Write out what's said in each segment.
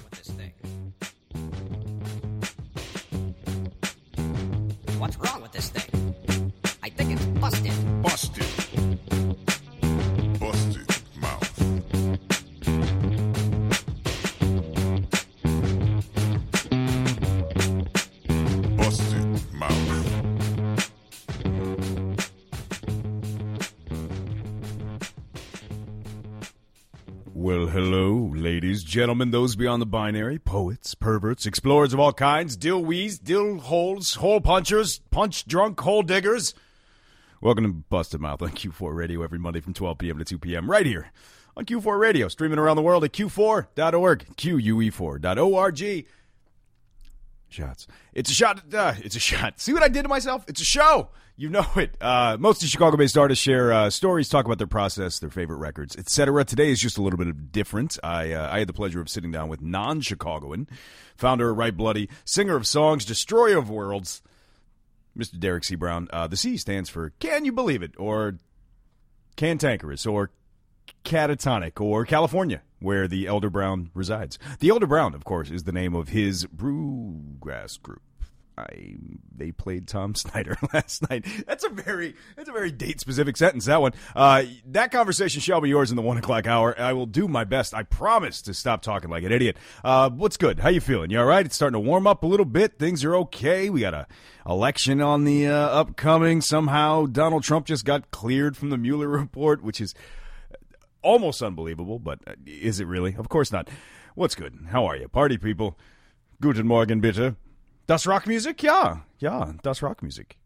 wrong with this thing? What's wrong with this thing? I think it's. Busted. Busted gentlemen, those beyond the binary, poets, perverts, explorers of all kinds, dill wees, dill holes, hole punchers, punch drunk hole diggers. Welcome to Busted Mouth on Q4 Radio every Monday from 12 p.m. to 2 p.m. right here on Q4 Radio, streaming around the world at q4.org, que4.org. Shots. It's a shot. Uh, it's a shot. See what I did to myself? It's a show. You know it. Uh, most of Chicago-based artists share uh, stories, talk about their process, their favorite records, etc. Today is just a little bit different. I uh, I had the pleasure of sitting down with non-Chicagoan, founder of Write Bloody, singer of songs, destroyer of worlds, Mr. Derrick C. Brown. Uh, the C stands for Can You Believe It? or Cantankerous or Catatonic or California, where the Elder Brown resides. The Elder Brown, of course, is the name of his brewgrass group. I they played Tom Snyder last night. That's a very that's a very date specific sentence. That one. Uh, that conversation shall be yours in the one o'clock hour. I will do my best. I promise to stop talking like an idiot. Uh, what's good? How you feeling? You all right? It's starting to warm up a little bit. Things are okay. We got a election on the uh, upcoming. Somehow Donald Trump just got cleared from the Mueller report, which is almost unbelievable, but uh, is it really? Of course not. What's good? How are you? Party people. Guten Morgen, bitte. Das Rockmusik? Ja, ja, das Rockmusik.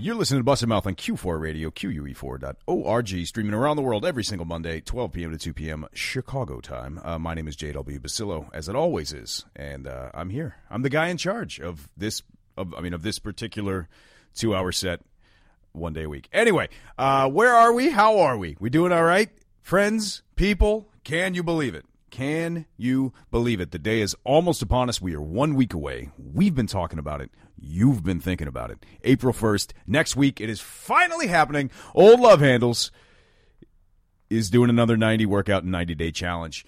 You're listening to Busted Mouth on Q4 Radio, QUE4.org, streaming around the world every single Monday, 12 p.m. to 2 p.m. Chicago time. Uh, my name is JW Basilio, as it always is, and uh, I'm here. I'm the guy in charge of this, of, I mean, of this particular two-hour set, one day a week. Anyway, uh, where are we? How are we? We doing all right, friends, people? Can you believe it? Can you believe it? The day is almost upon us. We are one week away. We've been talking about it. You've been thinking about it. April 1st, next week, it is finally happening. Old Love Handles is doing another 90 workout and 90 day challenge.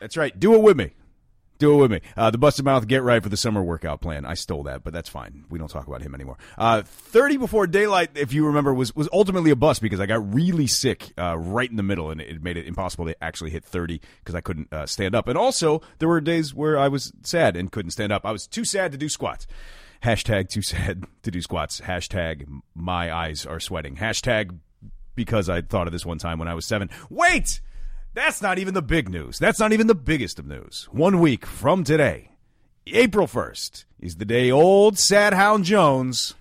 That's right. Do it with me. Do it with me. Uh, the Busted Mouth Get Right for the Summer Workout Plan. I stole that, but that's fine. We don't talk about him anymore. Uh, 30 Before Daylight, if you remember, was, was ultimately a bust because I got really sick uh, right in the middle, and it made it impossible to actually hit 30 because I couldn't uh, stand up. And also, there were days where I was sad and couldn't stand up. I was too sad to do squats. Hashtag too sad to do squats. Hashtag my eyes are sweating. Hashtag because I thought of this one time when I was seven. Wait! That's not even the big news. That's not even the biggest of news. One week from today, April 1st, is the day old Sad Hound Jones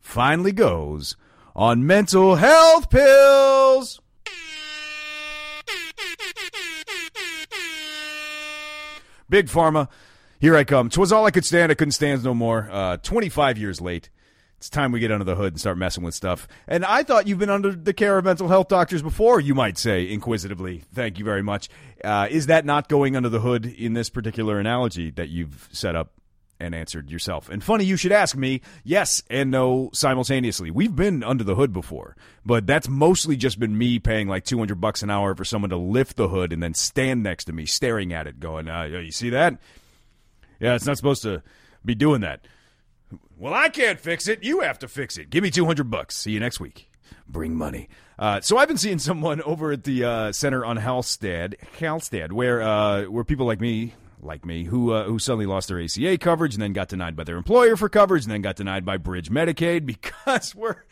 finally goes on mental health pills. Big Pharma, here I come. Twas all I could stand. I couldn't stand no more. Uh, 25 years late. It's time we get under the hood and start messing with stuff. And I thought you've been under the care of mental health doctors before, you might say, inquisitively. Thank you very much. Uh, is that not going under the hood in this particular analogy that you've set up and answered yourself? And funny, you should ask me yes and no simultaneously. We've been under the hood before, but that's mostly just been me paying like 200 bucks an hour for someone to lift the hood and then stand next to me, staring at it, going, uh, you see that? Yeah, it's not supposed to be doing that. Well, I can't fix it. You have to fix it. Give me 200 bucks. See you next week. Bring money. Uh, so I've been seeing someone over at the uh, center on Halsted, Halsted, where uh, where people like me, like me, who uh, who suddenly lost their ACA coverage and then got denied by their employer for coverage and then got denied by Bridge Medicaid because we're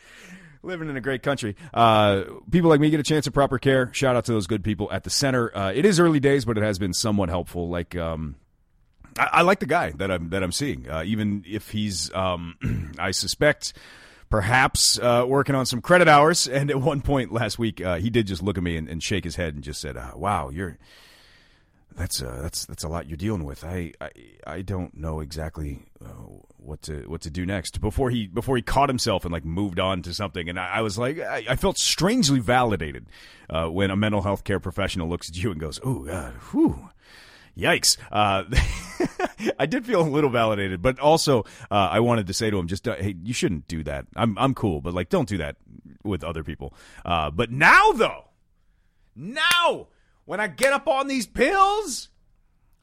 living in a great country. Uh, people like me get a chance at proper care. Shout out to those good people at the center. Uh, it is early days, but it has been somewhat helpful. Like um, I, I like the guy that I'm that I'm seeing, uh, even if he's, um, I suspect, perhaps uh, working on some credit hours. And at one point last week, uh, he did just look at me and, and shake his head and just said, uh, "Wow, you're." That's uh, that's that's a lot you're dealing with. I I, I don't know exactly uh, what to what to do next. Before he before he caught himself and like moved on to something, and I, I was like, I, I felt strangely validated when a mental health care professional looks at you and goes, "Oh, God, whew." Yikes! Uh, I did feel a little validated, but also uh, I wanted to say to him, just uh, hey, you shouldn't do that. I'm I'm cool, but like, don't do that with other people. Uh, but now though, now when I get up on these pills,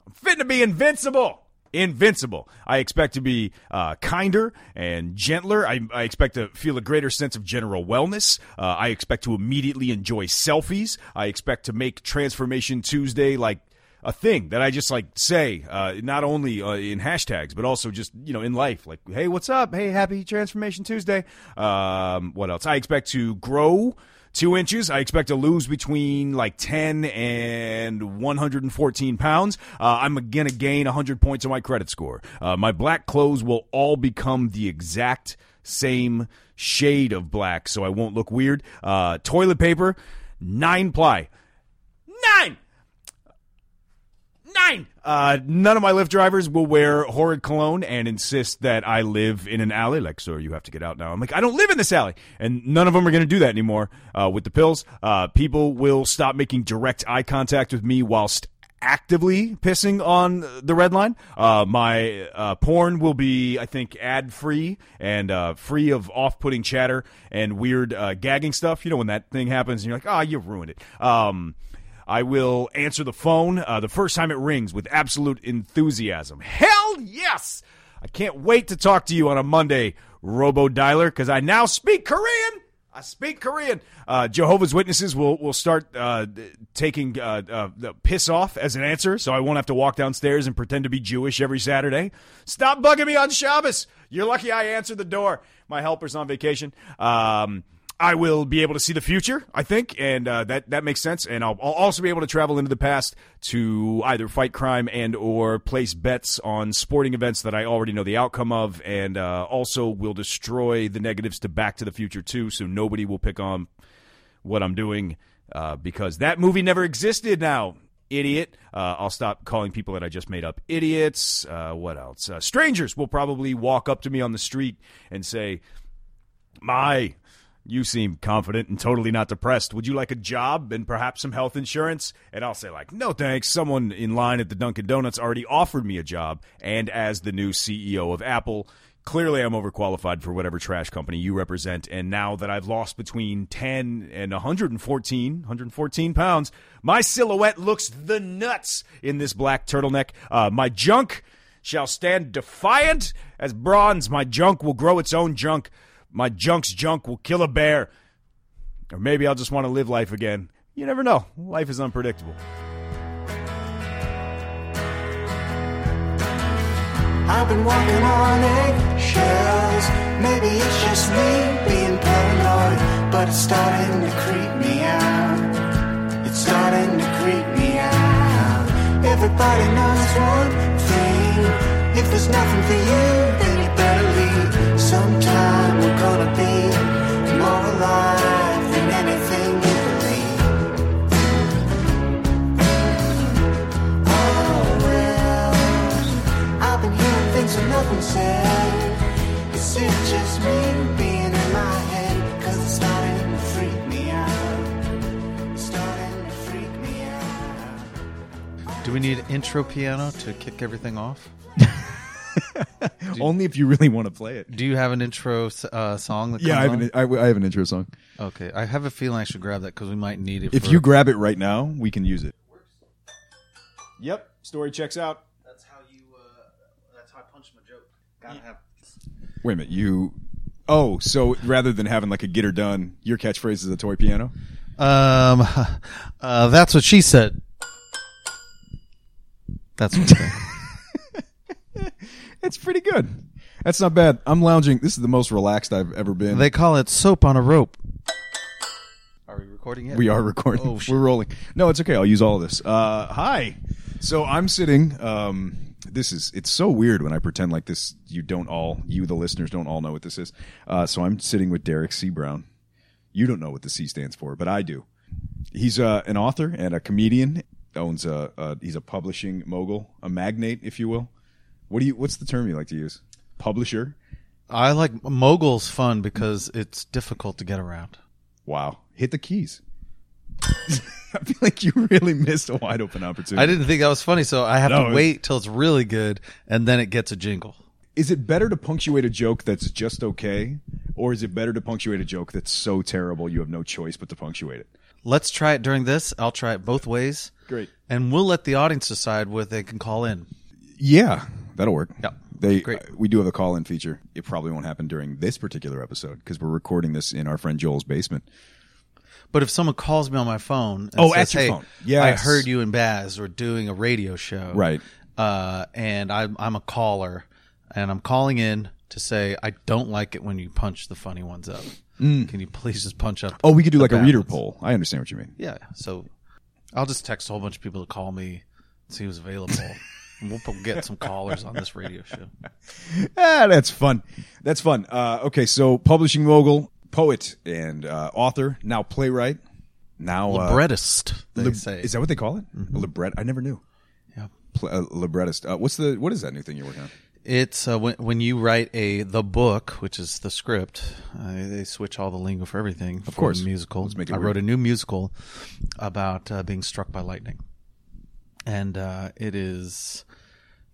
I'm fitting to be invincible. Invincible. I expect to be uh, kinder and gentler. I, I expect to feel a greater sense of general wellness. Uh, I expect to immediately enjoy selfies. I expect to make Transformation Tuesday like a thing that I just like say, uh, not only uh, in hashtags, but also just, you know, in life. Like, hey, what's up? Hey, happy Transformation Tuesday. Um, what else? I expect to grow two inches. I expect to lose between like 10 and 114 pounds. Uh, I'm going to gain 100 points on my credit score. Uh, my black clothes will all become the exact same shade of black, so I won't look weird. Uh, toilet paper, nine ply. Nine! Nine. Uh, none of my Lyft drivers will wear horrid cologne and insist that I live in an alley. Like, sir, you have to get out now. I'm like, I don't live in this alley, and none of them are going to do that anymore. Uh, with the pills, uh, people will stop making direct eye contact with me whilst actively pissing on the red line. Uh, my uh, porn will be, I think, ad free and uh, free of off putting chatter and weird uh, gagging stuff. You know, when that thing happens and you're like, oh, you ruined it. Um, I will answer the phone uh, the first time it rings with absolute enthusiasm. Hell yes! I can't wait to talk to you on a Monday, Robo Dialer, because I now speak Korean. I speak Korean. Uh, Jehovah's Witnesses will will start uh, taking uh, uh, the piss off as an answer, so I won't have to walk downstairs and pretend to be Jewish every Saturday. Stop bugging me on Shabbos. You're lucky I answered the door. My helper's on vacation. Um, I will be able to see the future, I think, and uh, that that makes sense. And I'll, I'll also be able to travel into the past to either fight crime and or place bets on sporting events that I already know the outcome of, and uh, also will destroy the negatives to Back to the Future too, so nobody will pick on what I'm doing uh, because that movie never existed. Now, idiot. Uh, I'll stop calling people that I just made up idiots. Uh, what else? Uh, strangers will probably walk up to me on the street and say, "My." You seem confident and totally not depressed. Would you like a job and perhaps some health insurance? And I'll say, like, no thanks. Someone in line at the Dunkin' Donuts already offered me a job. And as the new CEO of Apple, clearly I'm overqualified for whatever trash company you represent. And now that I've lost between 10 and 114, 114 pounds, my silhouette looks the nuts in this black turtleneck. Uh, my junk shall stand defiant as bronze. My junk will grow its own junk. My junk's junk will kill a bear. Or maybe I'll just want to live life again. You never know. Life is unpredictable. I've been walking on eggshells. Maybe it's just me being paranoid, but it's starting to creep me out. It's starting to creep me out. Everybody knows one thing. If there's nothing for you, Sometime we're gonna be more alive than anything you believe. Oh well, I've been hearing things that nothing said. Is it just me being in my head? Cause it's starting to freak me out. It's starting to freak me out. Do we need intro piano to kick everything off? Only if you really want to play it. Do you have an intro uh, song? That Yeah, I have, comes an, I, I have an intro song. Okay, I have a feeling I should grab that because we might need it. If for- you grab it right now, we can use it. Yep, story checks out. that's how you. Uh, that's how I punch my joke. Gotta have. Wait a minute, you. Oh, so rather than having like a get her done, your catchphrase is a toy piano. Um, uh, that's what she said. That's what they- It's pretty good. That's not bad. I'm lounging. This is the most relaxed I've ever been. they call it soap on a rope. Are we recording yet? we are recording. Oh, shit. We're rolling. No, it's okay. I'll use all of this. Uh, hi. So I'm sitting um, this is it's so weird when I pretend like this. You don't all you the listeners don't all know what this is. Uh, so I'm sitting with Derrick C. Brown. You don't know what the C stands for, but I do. He's uh, an author and a comedian. Owns a, a he's a publishing mogul, a magnate, if you will. What do you? What's the term you like to use? Publisher. I like mogul's fun because it's difficult to get around. Wow. Hit the keys. I feel like you really missed a wide open opportunity. I didn't think that was funny, so I have No, to it- wait till it's really good and then it gets a jingle. Is it better to punctuate a joke that's just okay, or is it better to punctuate a joke that's so terrible you have no choice but to punctuate it? Let's try it during this. I'll try it both ways. Great. And we'll let the audience decide what they can call in. Yeah, that'll work. Yep. They Great. uh, we do have a call in feature. It probably won't happen during this particular episode because we're recording this in our friend Joel's basement. But if someone calls me on my phone, and Oh, says, at your hey, phone. Yes. I heard you and Baz were doing a radio show, Right. Uh, and I'm I'm a caller, and I'm calling in to say I don't like it when you punch the funny ones up. Can you please just punch up? Mm. Oh, we could do like a reader ones? poll. I understand what you mean. Yeah. So I'll just text a whole bunch of people to call me, and see who's available. we'll get some callers on this radio show. Ah, that's fun. That's fun. Uh, okay, so publishing mogul, poet, and uh, author, now playwright, now uh, Librettist, they lib- say. Is that what they call it? A libret? I never knew. Yeah. Pl- uh, librettist. Uh, what's the what is that new thing you're working on? It's uh, when when you write a the book, which is the script. Uh, they switch all the lingo for everything. Of course. musical. Let's make it I weird. wrote a new musical about uh, being struck by lightning, and uh, it is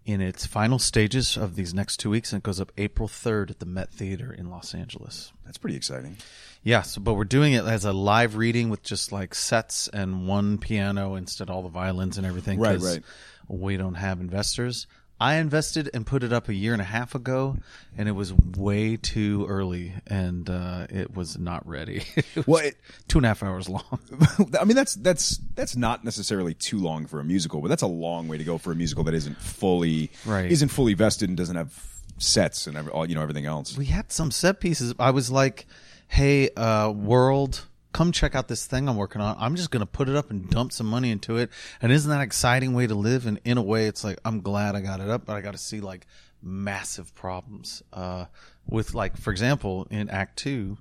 in its final stages of these next two weeks, and it goes up April third at the Met Theater in Los Angeles. That's pretty exciting. Yeah, so, but we're doing it as a live reading with just like sets and one piano instead of all the violins and everything. Right, right. We don't have investors. I invested and put it up a year and a half ago, and it was way too early, and uh, it was not ready. It Well, it- two and a half hours long. I mean, that's that's that's not necessarily too long for a musical, but that's a long way to go for a musical that isn't fully Right. isn't fully vested and doesn't have sets and every, all you know everything else. we had some set pieces. I was like, "Hey, uh, world, come check out this thing I'm working on. I'm just gonna put it up and dump some money into it. And isn't that an exciting way to live? And in a way, it's like I'm glad I got it up, but I got to see like massive problems uh, with like, for example, in Act Two,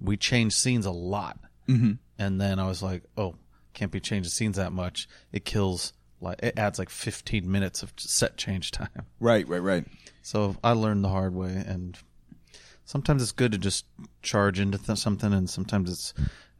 we changed scenes a lot, mm-hmm. and then I was like, oh, can't be changing scenes that much. It kills like it adds like 15 minutes of set change time. Right, right, right. So I learned the hard way, and sometimes it's good to just charge into th- something, and sometimes it's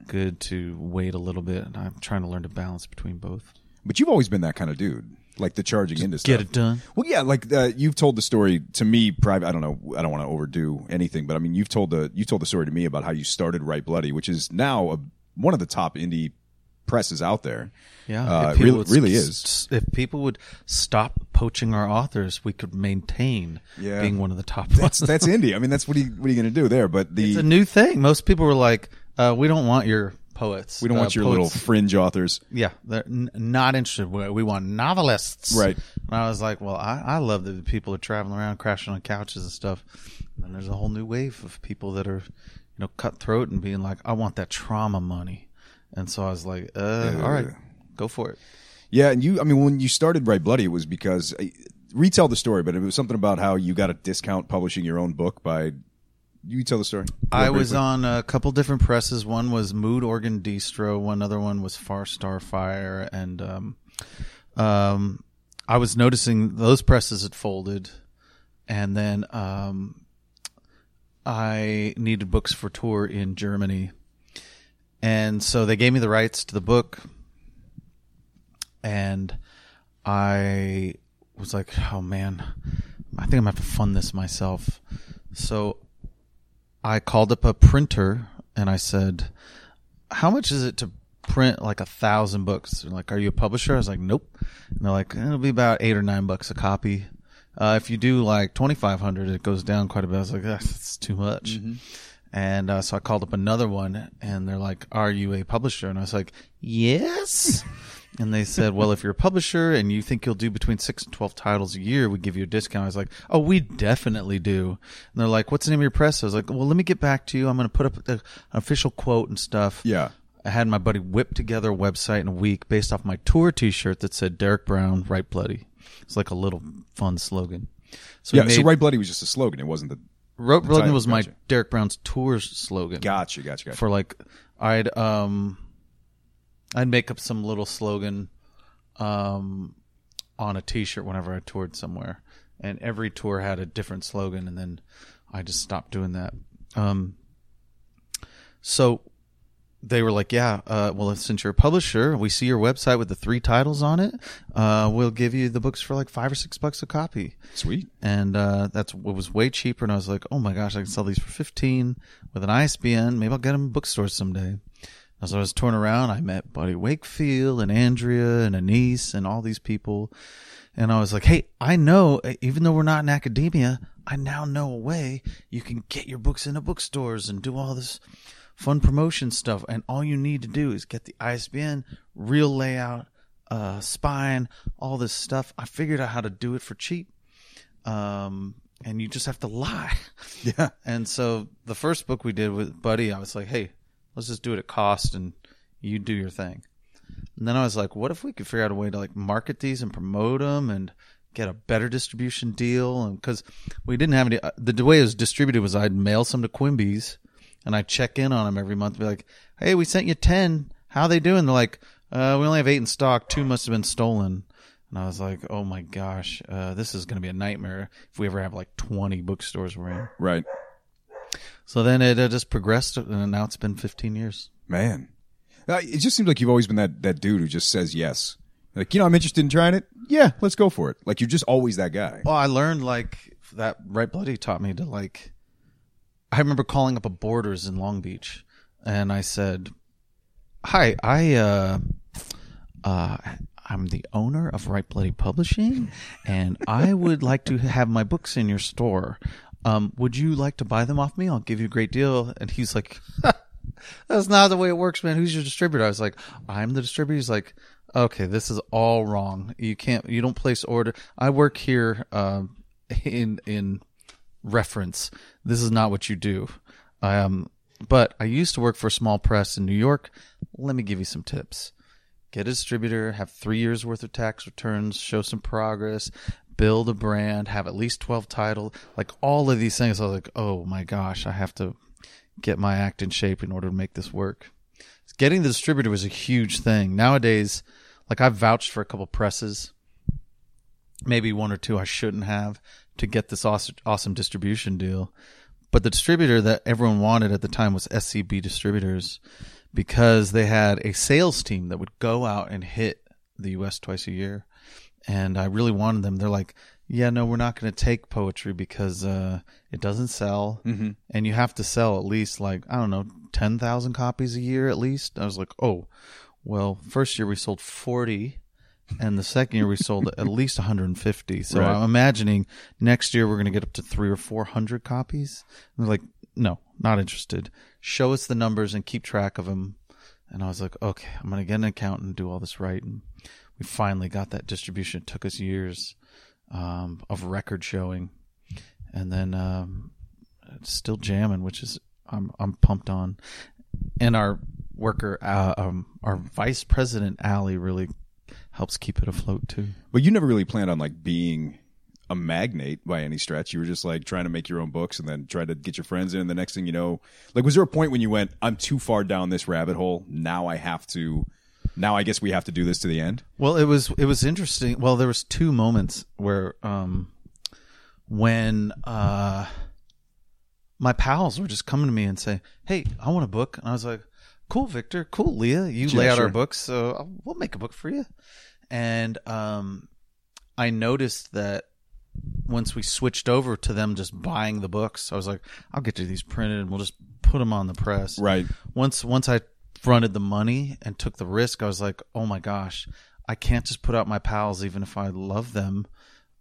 good to wait a little bit. And I'm trying to learn to balance between both. But you've always been that kind of dude, like the charging into stuff. Get it done. Well, yeah, like uh, you've told the story to me. Private, I don't know. I don't want to overdo anything, but I mean, you've told the you told the story to me about how you started Write Bloody, which is now a, one of the top indie presses out there. Yeah, uh, really, would really is. If people would stop poaching our authors, we could maintain Yeah. being one of the top That's ones. that's indie. I mean, that's what are you, what are you going to do there? But the it's a new thing. Most people were like, uh, "We don't want your poets. we don't Uh, want your poets- little fringe authors. Yeah, they're n- not interested. We, we want novelists. Right. And I was like, well, I, I love that the people are traveling around, crashing on couches and stuff. And there's a whole new wave of people that are, you know, cutthroat and being like, I want that trauma money. And so I was like, uh, all right, go for it. Yeah, and you. I mean, when you started Write Bloody, it was because uh, retell the story, but it was something about how you got a discount publishing your own book by. You tell the story. I was on a couple different presses. One was Mood Organ Distro. One other one was Far Star Fire. And um, um, I was noticing those presses had folded. And then um, I needed books for tour in Germany. And so they gave me the rights to the book. And I was like, oh man, I think I'm going to have to fund this myself. So I called up a printer and I said, "How much is it to print like a thousand books?" They're like, "Are you a publisher?" I was like, "Nope." And they're like, "It'll be about eight or nine bucks a copy. Uh, if you do like twenty five hundred, it goes down quite a bit." I was like, "That's too much." And uh, so I called up another one, and they're like, "Are you a publisher?" And I was like, "Yes." and they said, "Well, if you're a publisher and you think you'll do between six and twelve titles a year, we give you a discount." I was like, "Oh, we definitely do." And they're like, "What's the name of your press?" I was like, "Well, let me get back to you. I'm going to put up the, an official quote and stuff." Yeah. I had my buddy whip together a website in a week based off my tour T-shirt that said Derrick Brown, Write Bloody. It's like a little fun slogan. So yeah. we so made- Write Bloody was just a slogan. It wasn't the. Rope title, was my gotcha. Derrick Brown's tour slogan. Gotcha. Gotcha. Gotcha. For like, I'd um, I'd make up some little slogan, um, on a T-shirt whenever I toured somewhere, and every tour had a different slogan, and then I just stopped doing that. Um, so they were like, "Yeah, uh, well, since you're a publisher, we see your website with the three titles on it. Uh, we'll give you the books for like five or six bucks a copy." Sweet. and uh, that's what was way cheaper. And I was like, oh my gosh, I can sell these for fifteen with an ISBN. Maybe I'll get them in bookstores someday. As I was touring around, I met Buddy Wakefield and Andrea and Anis and all these people, and I was like, hey, I know, even though we're not in academia, I now know a way you can get your books into bookstores and do all this fun promotion stuff. And all you need to do is get the ISBN, real layout, uh, spine, all this stuff. I figured out how to do it for cheap um, and you just have to lie. Yeah. And so the first book we did with Buddy, I was like, hey, let's just do it at cost and you do your thing. And then I was like, what if we could figure out a way to like market these and promote them and get a better distribution deal? And because we didn't have any, uh, the way it was distributed was I'd mail some to Quimby's and I'd check in on them every month, be like, hey, we sent you 10. How are they doing? They're like, uh, we only have eight in stock. Two must have been stolen. And I was like, oh my gosh, uh, this is going to be a nightmare if we ever have like 20 bookstores we're in. Right. So then it uh, just progressed, and now it's been 15 years. Man. Uh, it just seems like you've always been that, that dude who just says yes. Like, you know, I'm interested in trying it. Yeah, let's go for it. Like, you're just always that guy. Well, I learned like that. Write Bloody taught me to like. I remember calling up a Borders in Long Beach, and I said, "Hi, I uh, uh, I'm the owner of Write Bloody Publishing, and I would like to have my books in your store. Um, would you like to buy them off me? I'll give you a great deal." And he's like, "That's not the way it works, man. Who's your distributor?" I was like, "I'm the distributor." He's like, "Okay, this is all wrong. You can't. You don't place order. I work here um, in in reference. This is not what you do." Um, but I used to work for a small press in New York. Let me give you some tips. Get a distributor, have three years worth of tax returns, show some progress, build a brand, have at least 12 titles, like all of these things. I was like, oh my gosh, I have to get my act in shape in order to make this work. Getting the distributor was a huge thing. Nowadays, like I've vouched for a couple presses, maybe one or two I shouldn't have to get this awesome, awesome distribution deal. But the distributor that everyone wanted at the time was SCB Distributors because they had a sales team that would go out and hit the US twice a year. And I really wanted them. They're like, yeah, no, we're not going to take poetry because uh, it doesn't sell. Mm-hmm. And you have to sell at least, like, I don't know, 10,000 copies a year at least. I was like, oh, well, first year we sold 40 and the second year we sold at least 150. So Right. I'm imagining next year we're going to get up to three or 400 copies. And they're like, no, not interested. Show us the numbers and keep track of them. And I was like, okay, I'm going to get an accountant and do all this right. And we finally got that distribution. It took us years um, of record showing. And then um, it's still jamming, which is I'm I'm pumped on. And our worker, uh, um, our vice president, Allie, really helps keep it afloat too. But you never really planned on like being a magnate by any stretch. You were just like trying to make your own books and then try to get your friends in. And the next thing you know, like, was there a point when you went, I'm too far down this rabbit hole. Now I have to, now I guess we have to do this to the end? Well, it was it was interesting. Well, there was two moments where um when uh my pals were just coming to me and say, "Hey, I want a book." And I was like, "Cool, Victor. Cool, Leah. You Yeah, lay out sure. our books, so I'll- we'll make a book for you." And um I noticed that once we switched over to them just buying the books, I was like, "I'll get you these printed and we'll just put them on the press." Right. once once I fronted the money and took the risk, I was like, oh my gosh, I can't just put out my pals even if I love them,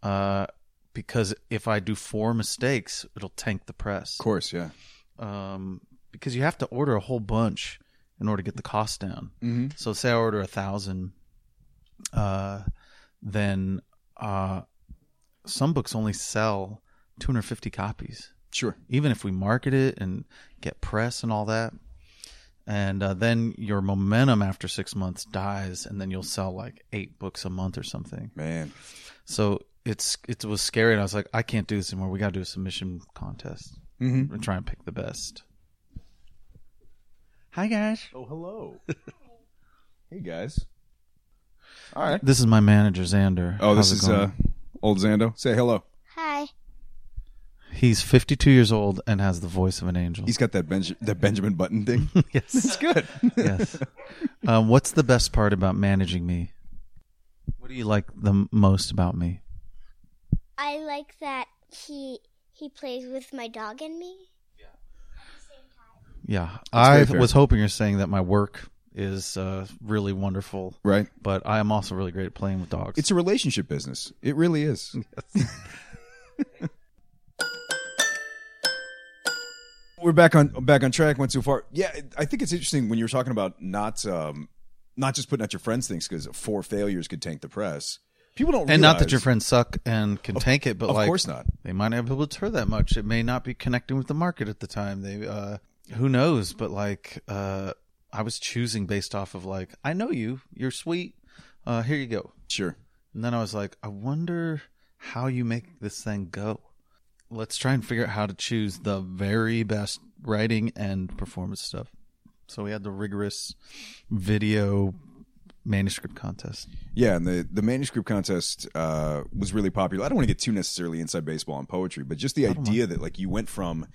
uh, because if I do four mistakes, it'll tank the press. Of course, yeah. Um, because you have to order a whole bunch in order to get the cost down. Mm-hmm. So say I order a thousand, uh, then uh, some books only sell 250 copies Sure. even if we market it and get press and all that. and uh, then your momentum after six months dies, and then you'll sell like eight books a month or something. Man, So it's it was scary, and I was like, I can't do this anymore. We got to do a submission contest Mm-hmm. and try and pick the best. Hi guys, oh hello. hey guys. All right. this is my manager Xander. Oh, this How's is it uh, old Zando. Say hello. Hi. He's 52 years old and has the voice of an angel. He's got that Benj- that Benjamin Button thing. yes, It's good. yes. Um, what's the best part about managing me? What do you like the m- most about me? I like that he he plays with my dog and me. Yeah, I fair. was hoping you're saying that my work is uh, really wonderful, right. but I am also really great at playing with dogs. It's a relationship business. It really is. We're back on back on track. Went too far. Yeah, I think it's interesting when you're talking about not um, not just putting out your friends' things because four failures could tank the press. People don't, and not that your friends suck and can take it, but of like, course not. They might not be able to tour that much. It may not be connecting with the market at the time. They, uh, who knows? But like, uh, I was choosing based off of like, I know you, you're sweet. Uh, here you go. Sure. And then I was like, I wonder how you make this thing go. Let's try and figure out how to choose the very best writing and performance stuff. So we had the rigorous video manuscript contest. Yeah, and the the manuscript contest uh, was really popular. I don't want to get too necessarily inside baseball and poetry, but just the idea that like you went from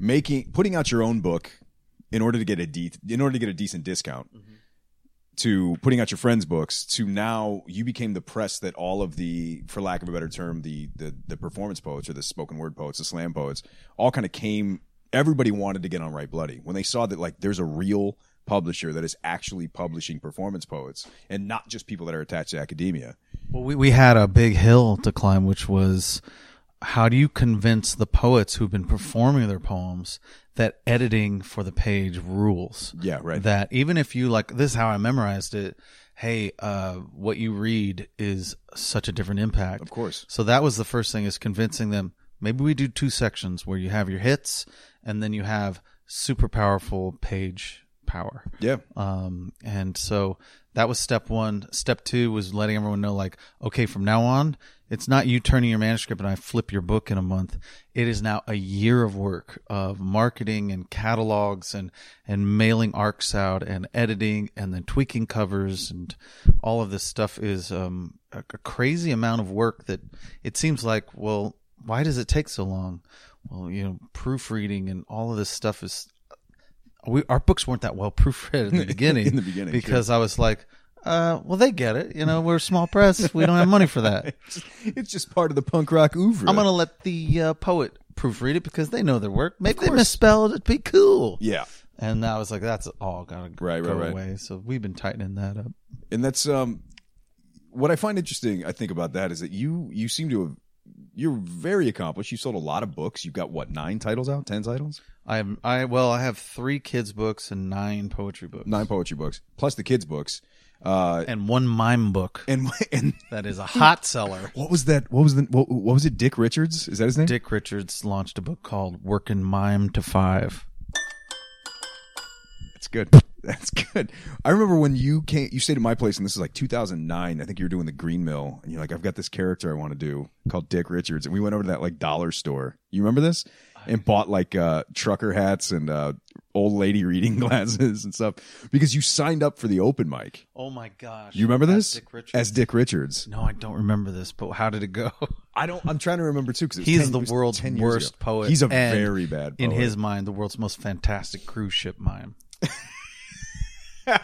making putting out your own book in order to get a de- in order to get a decent discount mm-hmm. to putting out your friends' books to now you became the press that all of the for lack of a better term the the the performance poets or the spoken word poets the slam poets all kind of came everybody wanted to get on Write Bloody. When they saw that like there's a real publisher that is actually publishing performance poets and not just people that are attached to academia. Well, we, we had a big hill to climb, which was how do you convince the poets who've been performing their poems that editing for the page rules? Yeah, right. That even if you like, this is how I memorized it. Hey, uh, what you read is such a different impact. Of course. So that was the first thing is convincing them. Maybe we do two sections where you have your hits and then you have super powerful page power. yeah Um, and so that was step one. Step two was letting everyone know, like, okay, from now on, it's not you turning your manuscript and I flip your book in a month. It is now a year of work of marketing and catalogs and, and mailing arcs out and editing and then tweaking covers and all of this stuff is, um, a, a crazy amount of work that it seems like, well, why does it take so long? Well, you know, proofreading and all of this stuff is we our books weren't that well proofread in the beginning. In the beginning, because I was like, uh, well, they get it. You know, we're a small press. We don't have money for that. it's just part of the punk rock oeuvre I'm gonna let the uh, poet proofread it because they know their work. Maybe they misspelled it. Be cool. yeah And I was like, that's all gotta Right, go right, right. away. So we've been tightening that up. and that's um what I find interesting. I think about that is that you you seem to have you're very accomplished. You sold a lot of books. You've got what nine titles out, ten titles, I have, I well, I have three kids books and nine poetry books, nine poetry books, plus the kids' books. Uh, and one mime book and and that is a hot seller. what was that? What was the what, what was it? Dick Richards is that his name? Dick Richards launched a book called "Working Mime to Five. That's good. That's good. I remember when you came, you stayed at my place, and this is like 2009. I think you were doing the Green Mill, and you're like, "I've got this character I want to do called Dick Richards," and we went over to that like dollar store. You remember this? And bought like uh, trucker hats and uh, old lady reading glasses and stuff because you signed up for the open mic. Oh my gosh! You remember this? Dick Richards. As Dick Richards. No, I don't remember this, but how did it go? I don't. I'm trying to remember too because He's the world's worst poet. He's a very bad. Poet. In his mind, the world's most fantastic cruise ship mime.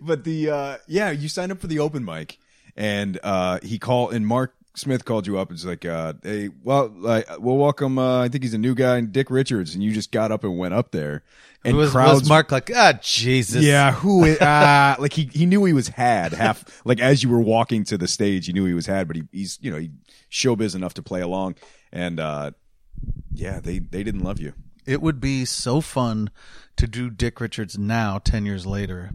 but the uh yeah, you signed up for the open mic, and uh he called and Marc Smith called you up and was like, uh, "Hey, well, like, we'll welcome. Uh, I think he's a new guy, Dick Richards." And you just got up and went up there, and was, crowds. was Marc like, ah, Jesus. yeah, who? is- Ah, like he he knew he was had half. Like as you were walking to the stage, he knew he was had, but he, he's you know he showbiz enough to play along, and uh yeah, they they didn't love you. It would be so fun to do Dick Richards now, 10 years later.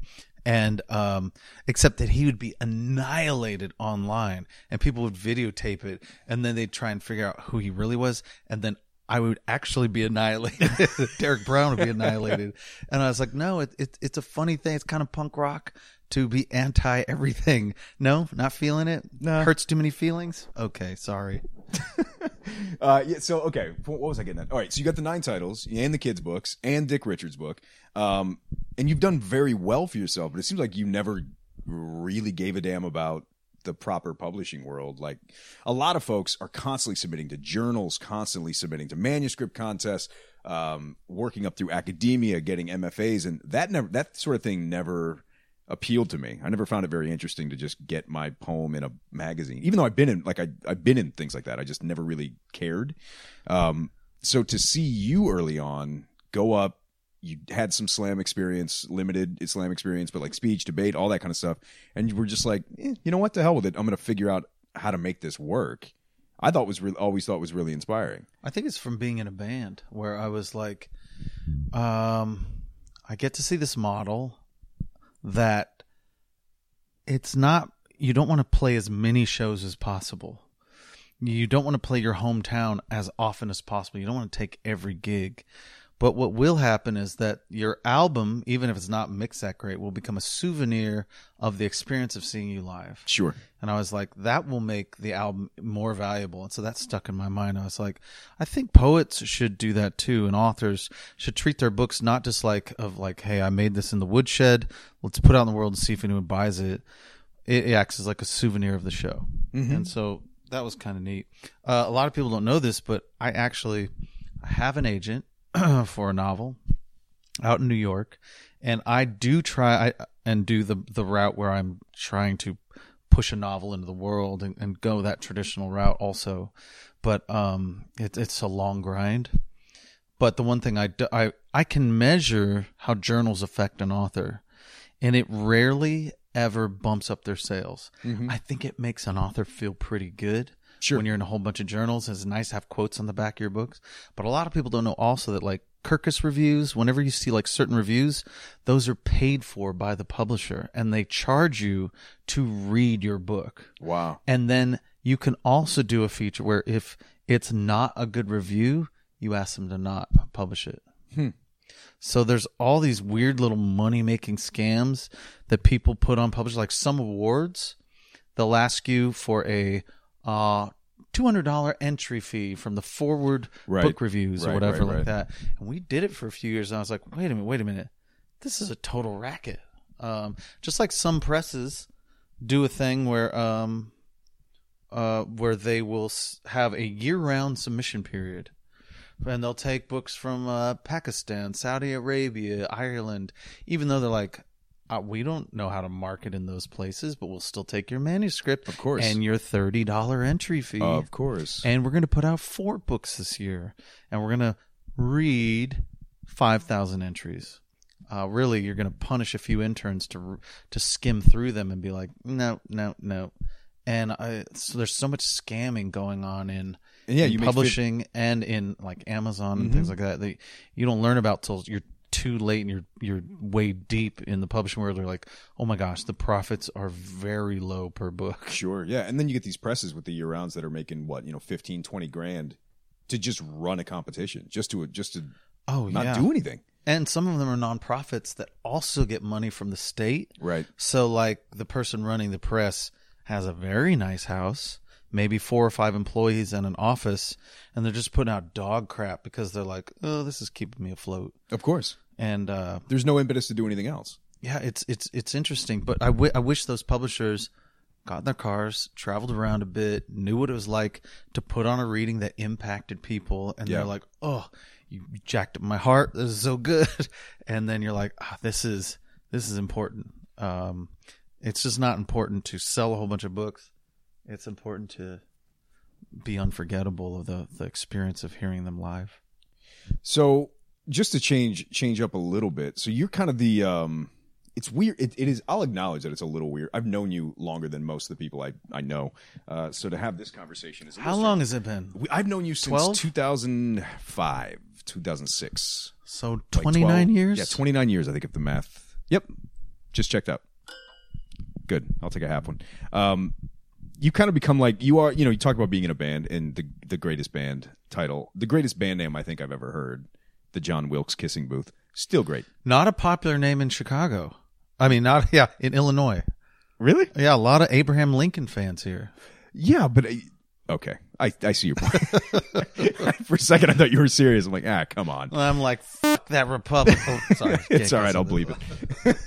And, um, except that he would be annihilated online and people would videotape it and then they'd try and figure out who he really was. And then I would actually be annihilated. Derrick Brown would be annihilated. And I was like, no, it, it, it's a funny thing. It's kind of punk rock to be anti everything. No, not feeling it. Nah. Hurts too many feelings. Okay, sorry. Uh, yeah. So okay, what was I getting at? All right. So you got the nine titles and the kids' books and Dick Richards' book, um, and you've done very well for yourself. But it seems like you never really gave a damn about the proper publishing world. Like a lot of folks are constantly submitting to journals, constantly submitting to manuscript contests, um, working up through academia, getting MFAs, and that never that sort of thing never appealed to me. I never found it very interesting to just get my poem in a magazine, even though I've been in like I I've been in things like that. I just never really cared. Um, so to see you early on go up, you had some slam experience, limited slam experience, but like speech, debate, all that kind of stuff, and you were just like, eh, you know what, the hell with it. I'm going to figure out how to make this work. I thought was re- always thought was really inspiring. I think it's from being in a band where I was like, um, I get to see this model that it's not, you don't want to play as many shows as possible. You don't want to play your hometown as often as possible. You don't want to take every gig. But what will happen is that your album, even if it's not mixed that great, will become a souvenir of the experience of seeing you live. Sure. And I was like, that will make the album more valuable. And so that stuck in my mind. I was like, I think poets should do that too. And authors should treat their books not just like, of like, hey, I made this in the woodshed. Let's put it out in the world and see if anyone buys it. It, it acts as like a souvenir of the show. And so that was kind of neat. Uh, a lot of people don't know this, but I actually have an agent for a novel out in New York, and I do try I, and do the the route where I'm trying to push a novel into the world and, and go that traditional route also, but um, it, it's a long grind. But the one thing I, do, I I can measure how journals affect an author, and it rarely ever bumps up their sales. I think it makes an author feel pretty good. Sure. When you're in a whole bunch of journals, it's nice to have quotes on the back of your books. But a lot of people don't know also that like Kirkus reviews, whenever you see like certain reviews, those are paid for by the publisher and they charge you to read your book. Wow. And then you can also do a feature where if it's not a good review, you ask them to not publish it. Hmm. So there's all these weird little money making scams that people put on publishers, like some awards. They'll ask you for a uh, $200 entry fee from the Foreword Right. book reviews or whatever right, like right. that. And we did it for a few years. And I was like, wait a minute, wait a minute. This is a total racket. Um, just like some presses do a thing where um, uh, where they will have a year-round submission period, and they'll take books from uh, Pakistan, Saudi Arabia, Ireland, even though they're like, uh, we don't know how to market in those places, but we'll still take your manuscript, of course. and your thirty dollar entry fee, Of course. and we're going to put out four books this year, and we're going to read five thousand entries. Uh, really, you're going to punish a few interns to to skim through them and be like, no, no, no. And I, so there's so much scamming going on in, yeah, in make fit- publishing and in like Amazon and things like that that you don't learn about till you're too late and you're you're way deep in the publishing world. They're like, oh my gosh, the profits are very low per book. Sure. Yeah. And then you get these presses with the year rounds that are making what, you know, 15, 20 grand to just run a competition, just to, just to Oh not yeah, do anything. And some of them are nonprofits that also get money from the state. Right. So, like the person running the press has a very nice house, maybe four or five employees and an office, and they're just putting out dog crap because they're like, "Oh, this is keeping me afloat." Of course. And uh, There's no impetus to do anything else. yeah, it's it's it's interesting. But I I wish those publishers got in their cars, traveled around a bit, knew what it was like to put on a reading that impacted people, and Yeah. they're like, "Oh, you jacked up my heart. This is so good." And then you're like, ah, "This is this is important." Um, it's just not important to sell a whole bunch of books. It's important to be unforgettable of the the experience of hearing them live. So just to change change up a little bit. So you're kind of the um it's weird. It, it is. I'll acknowledge that it's a little weird. I've known you longer than most of the people I I know. Uh, so to have this conversation is How long has it been? We- I've known you since 12? 2005, 2006. So 29 12 years. Yeah, 29 years, I think, if the math. Yep. Just checked out. Good. I'll take a half one. Um, you kind of become like you are. You know, you talk about being in a band and the the greatest band title, the greatest band name I think I've ever heard, the John Wilkes Kissing Booth. Still great. Not a popular name in Chicago. I mean, not yeah, in Illinois. Really? Yeah, a lot of Abraham Lincoln fans here. Yeah, but uh, okay, I I see your point. For a second, I thought you were serious. I'm like, ah, come on. I'm like, fuck that Republic. Oh, sorry, it's all right. I'll believe it.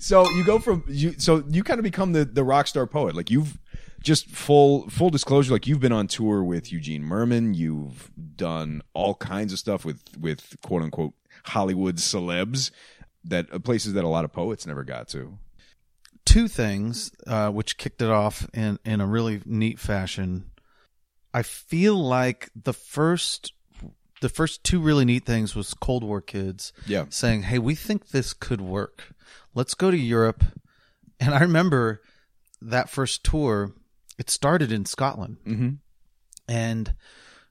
so you go from you. So you kind of become the the rock star poet. Like you've just full full disclosure. Like you've been on tour with Eugene Mirman. You've done all kinds of stuff with with quote unquote Hollywood celebs that uh, places that a lot of poets never got to. Two things uh, which kicked it off in in a really neat fashion. I feel like the first the first two really neat things was Cold War kids Yeah. saying, "Hey, we think this could work. Let's go to Europe." And I remember that first tour. It started in Scotland, Mm-hmm. and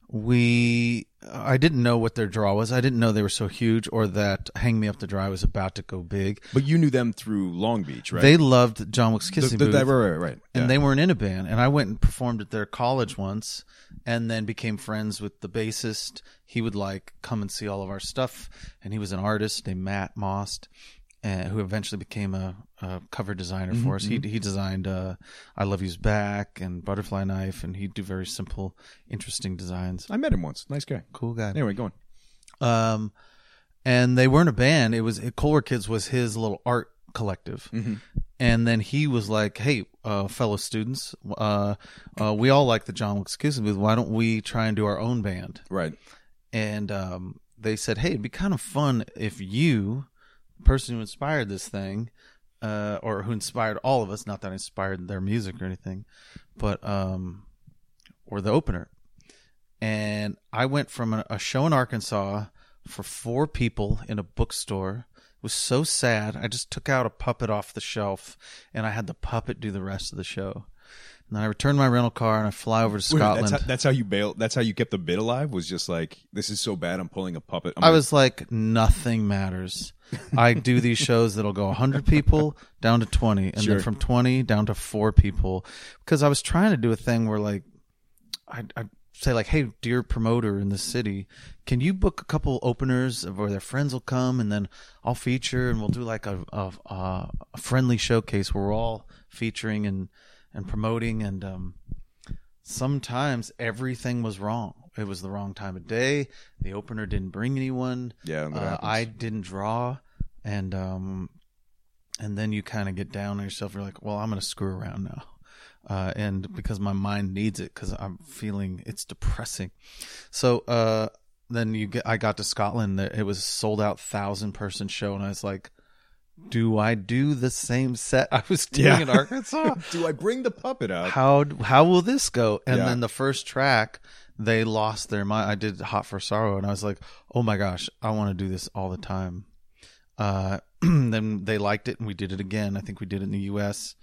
we. I didn't know what their draw was. I didn't know they were so huge, or that "Hang Me Up to Dry" was about to go big. But you knew them through Long Beach, right? They loved John Wilkes The- Kissing the- Booth that- right, right, right. and Yeah. they weren't in a band. And I went and performed at their college once, and then became friends with the bassist. He would like come and see all of our stuff, and he was an artist named Matt Maust, uh, who eventually became a, a cover designer Mm-hmm, for us. He he designed uh, "I Love You's Back" and "Butterfly Knife," and he'd do very simple, interesting designs. I met him once. Nice guy. Cool guy. Anyway, go on. Um, and they weren't a band. It was Cold War Kids was his little art collective. And then he was like, "Hey, uh, fellow students, uh, uh, we all like the John Wilkes Kissing Booth. Why don't we try and do our own band?" Right. And um, they said, "Hey, it'd be kind of fun if you, person who inspired this thing, uh, or who inspired all of us, not that I inspired their music or anything, but um, or the opener." and I went from a, a show in Arkansas for four people in a bookstore. It was so sad. I just took out a puppet off the shelf and I had the puppet do the rest of the show. And then I returned my rental car and I fly over to Wait, Scotland. That's how, that's how you bail. That's how you kept the bit alive. Was just like this is so bad. I'm pulling a puppet. I'm I gonna- was like, nothing matters. I do these shows that'll go 100 people down to 20, and Sure. then from 20 down to four people. Because I was trying to do a thing where, like, I'd, I'd say, like, hey, dear promoter in the city, can you book a couple openers where their friends will come, and then I'll feature, and we'll do like a a, a a friendly showcase where we're all featuring and and promoting, and um, sometimes everything was wrong. It was the wrong time of day. The opener didn't bring anyone. Yeah, uh. I didn't draw, and um, and then you kind of get down on yourself. You're like, well, I'm going to screw around now, uh, and because my mind needs it, because I'm feeling it's depressing. So uh, then you get, I got to Scotland. It was a sold out thousand person show, and I was like. Do I do the same set I was doing Yeah. in Arkansas? Do I bring the puppet out? how how will this go? And Yeah. then the first track, they lost their mind. I did Hot for Sorrow, and I was like, oh my gosh, I want to do this all the time. Uh, then they liked it, and we did it again. I think we did it in the U.S.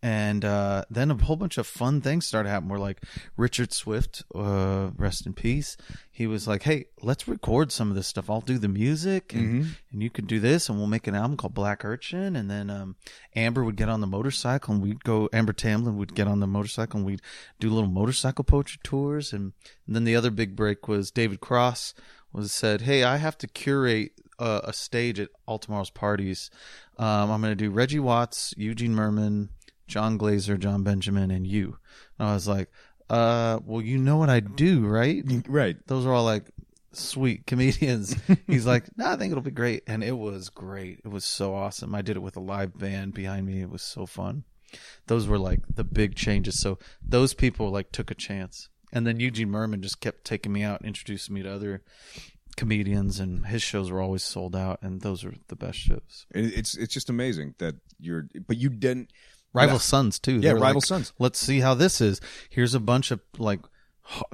And uh, then a whole bunch of fun things started happening. We're like Richard Swift, uh, rest in peace, he was like, "Hey, let's record some of this stuff. I'll do the music, and, and you could do this, and we'll make an album called Black Urchin." And then um, Amber would get on the motorcycle, and we'd go. Amber Tamblyn would get on the motorcycle, and we'd do little motorcycle poetry tours. And, and then the other big break was David Cross was said, "Hey, I have to curate a, a stage at all tomorrow's parties. Um, I'm going to do Reggie Watts, Eugene Mirman, Jon Glaser, Jon Benjamin, and you." And I was like, "Uh, well, you know what I do, right?" right. Those are all like sweet comedians. He's like, no, I think it'll be great. And it was great. It was so awesome. I did it with a live band behind me. It was so fun. Those were like the big changes. So those people like took a chance. And then Eugene Mirman just kept taking me out and introducing me to other comedians and his shows were always sold out and those are the best shows. It's it's just amazing that you're. But you didn't. Rival Yeah. Sons too. Yeah, They were Rival like, Sons. Let's see how this is. Here's a bunch of like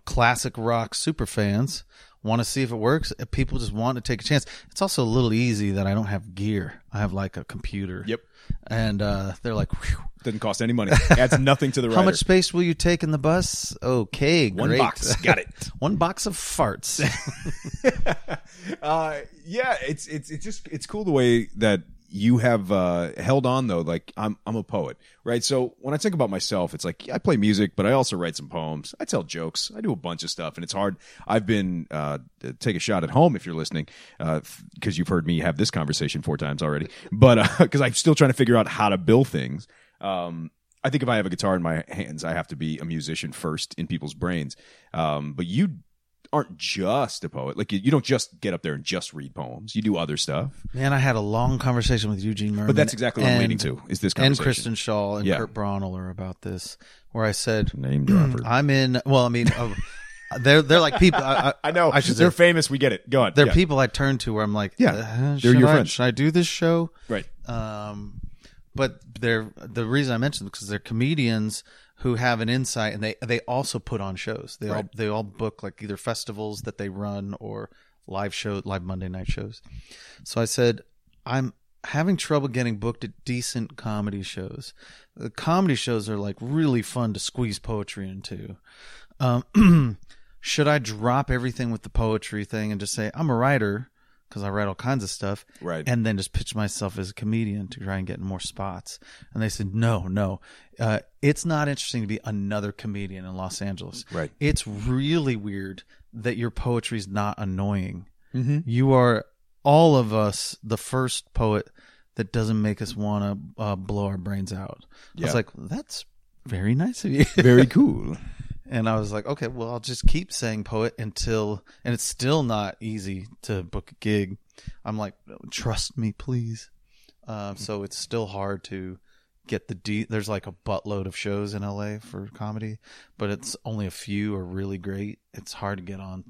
classic rock super fans. Want to see if it works. People just want to take a chance. It's also a little easy that I don't have gear. I have like a computer. Yep. And uh, they're like, Whew. Doesn't cost any money. Adds nothing to the rider. how much space will you take in the bus? Okay, One great. box. Got it. One box of farts. uh, yeah, it's it's it's just it's cool the way that you have uh, held on though. Like I'm, I'm a poet, right? So when I think about myself, it's like I play music, but I also write some poems. I tell jokes. I do a bunch of stuff, and it's hard. I've been uh, take a shot at home if you're listening, because you've heard me have this conversation four times already. But because I'm still trying to figure out how to bill things. Um, I think if I have a guitar in my hands, I have to be a musician first in people's brains. Um, but you aren't just a poet. Like you, you don't just get up there and just read poems. You do other stuff. Man, I had a long conversation with Eugene Mirman. But that's exactly what I'm leading to. Is this conversation. and conversation? Kristen Schaal and Yeah. Kurt Braunohler about this, where I said, Name dropper. "I'm in." Well, I mean, uh, they're they're like people. I, I know. I should they're say, famous. We get it. Go on. they're Yeah. people I turn to where I'm like, Yeah, uh, they're your I, friends. Should I do this show? Right. Um, but they're the reason I mentioned because they're comedians who have an insight, and they they also put on shows. They all Right. they all book like either festivals that they run or live show live Monday night shows. So I said, I'm having trouble getting booked at decent comedy shows. The comedy shows are like really fun to squeeze poetry into. Um, should I drop everything with the poetry thing and just say I'm a writer because I write all kinds of stuff, Right. And then just pitch myself as a comedian to try and get more spots. And they said, no, no, uh, it's not interesting to be another comedian in Los Angeles. Right. It's really weird that your poetry is not annoying. Mm-hmm. You are all of us the first poet that doesn't make us want to uh, blow our brains out. I was like, that's very nice of you. Very cool. And I was like, okay, well, I'll just keep saying poet until, and it's still not easy to book a gig. I'm like, trust me, please. Um, so it's still hard to get the de- there's like a buttload of shows in LA for comedy, but it's only a few are really great. It's hard to get on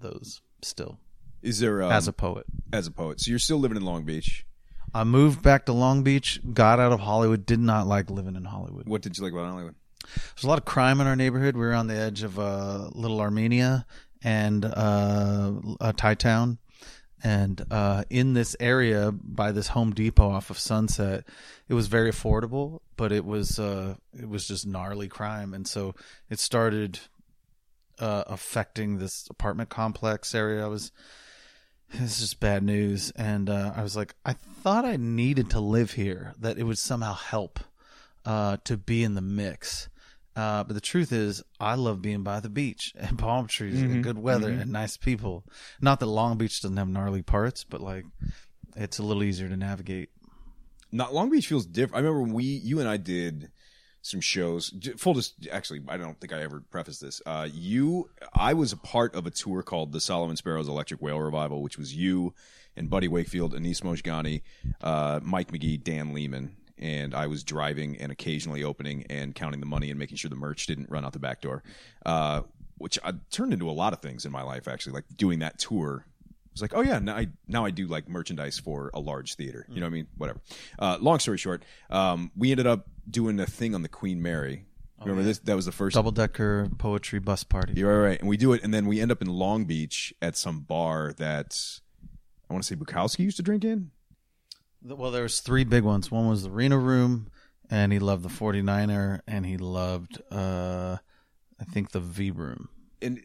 those still Is there um, as a poet. as a poet? So you're still living in Long Beach. I moved back to Long Beach, got out of Hollywood, did not like living in Hollywood. What did you like about Hollywood? There's a lot of crime in our neighborhood. We were on the edge of uh, Little Armenia and uh, uh, Thai Town. And uh, in this area by this Home Depot off of Sunset, it was very affordable, but it was uh, it was just gnarly crime, and so it started uh, affecting this apartment complex area. I was this is just bad news, and uh, I was like, I thought I needed to live here, that it would somehow help uh, to be in the mix. Uh, but the truth is, I love being by the beach and palm trees and good weather and nice people. Not that Long Beach doesn't have gnarly parts, but like it's a little easier to navigate. Not Long Beach feels different. I remember when we, you and I did some shows. Full just actually, I don't think I ever prefaced this. Uh, you, I was a part of a tour called the Solomon Sparrows Electric Whale Revival, which was you and Buddy Wakefield, Anis Mojgani, uh, Mike McGee, Dan Lehman. And I was driving and occasionally opening and counting the money and making sure the merch didn't run out the back door, uh, which I turned into a lot of things in my life. Actually, like doing that tour it's like, oh yeah, now I now I do like merchandise for a large theater. You know what I mean? Whatever. Uh, long story short, um, we ended up doing a thing on the Queen Mary. Remember this? That was the first. Double decker poetry bus party. You're right, right. And we do it, and then we end up in Long Beach at some bar that I want to say Bukowski used to drink in. Well, there was three big ones. One was the Reno Room, and he loved the 49er, and he loved, uh, I think, the V Room. and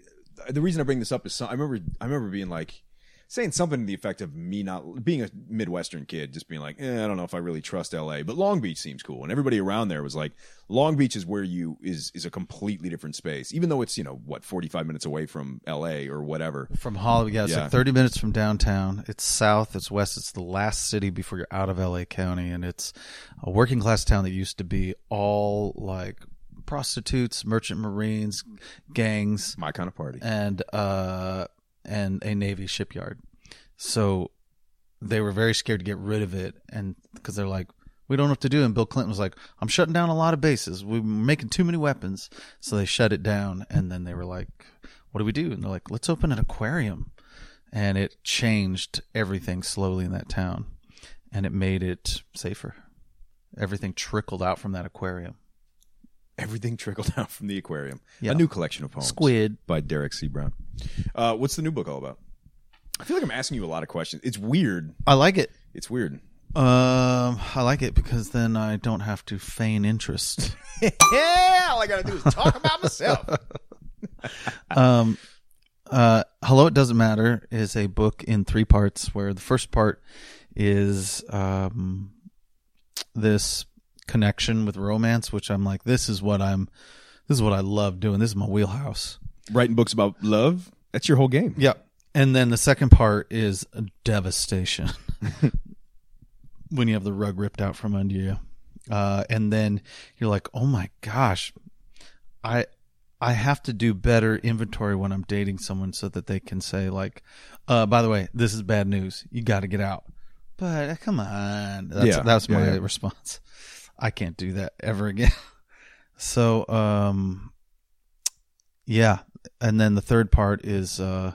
the reason I bring this up is some, I remember I remember being like saying something to the effect of me not being a Midwestern kid, just being like, eh, I don't know if I really trust LA, but Long Beach seems cool, and everybody around there was like, Long Beach is where you is is a completely different space, even though it's you know what forty five minutes away from LA or whatever. From Hollywood, yeah, it's Yeah. like 30 minutes from downtown. It's south, it's west, it's the last city before you're out of LA County, and it's a working class town that used to be all like prostitutes, merchant marines, gangs, My kind of party. and uh and a navy shipyard. So they were very scared to get rid of it and because they're like we don't know what to do and Bill Clinton was like I'm shutting down a lot of bases. We're making too many weapons. So they shut it down and then they were like what do we do? And they're like let's open an aquarium. And it changed everything slowly in that town and it made it safer. Everything trickled out from that aquarium. Everything trickled out from the aquarium. Yeah. A new collection of poems. Squid. by Derrick C. Brown. Uh, what's the new book all about? I feel like I'm asking you a lot of questions. It's weird. I like it. It's weird. Um, I like it because then I don't have to feign interest. yeah, all I gotta do is talk about myself. um, uh, Hello, It Doesn't Matter is a book in three parts where the first part is um, this connection with romance, which I'm like, this is what I'm, this is what I love doing. This is my wheelhouse. Writing books about love. That's your whole game. Yeah. And then the second part is devastation. when you have the rug ripped out from under you. Uh, and then you're like, oh my gosh, I, I have to do better inventory when I'm dating someone so that they can say like, uh, by the way, this is bad news. You got to get out. But uh, come on. That's, Yeah. that's my Yeah, yeah. response. I can't do that ever again. so, um, yeah. And then the third part is, uh,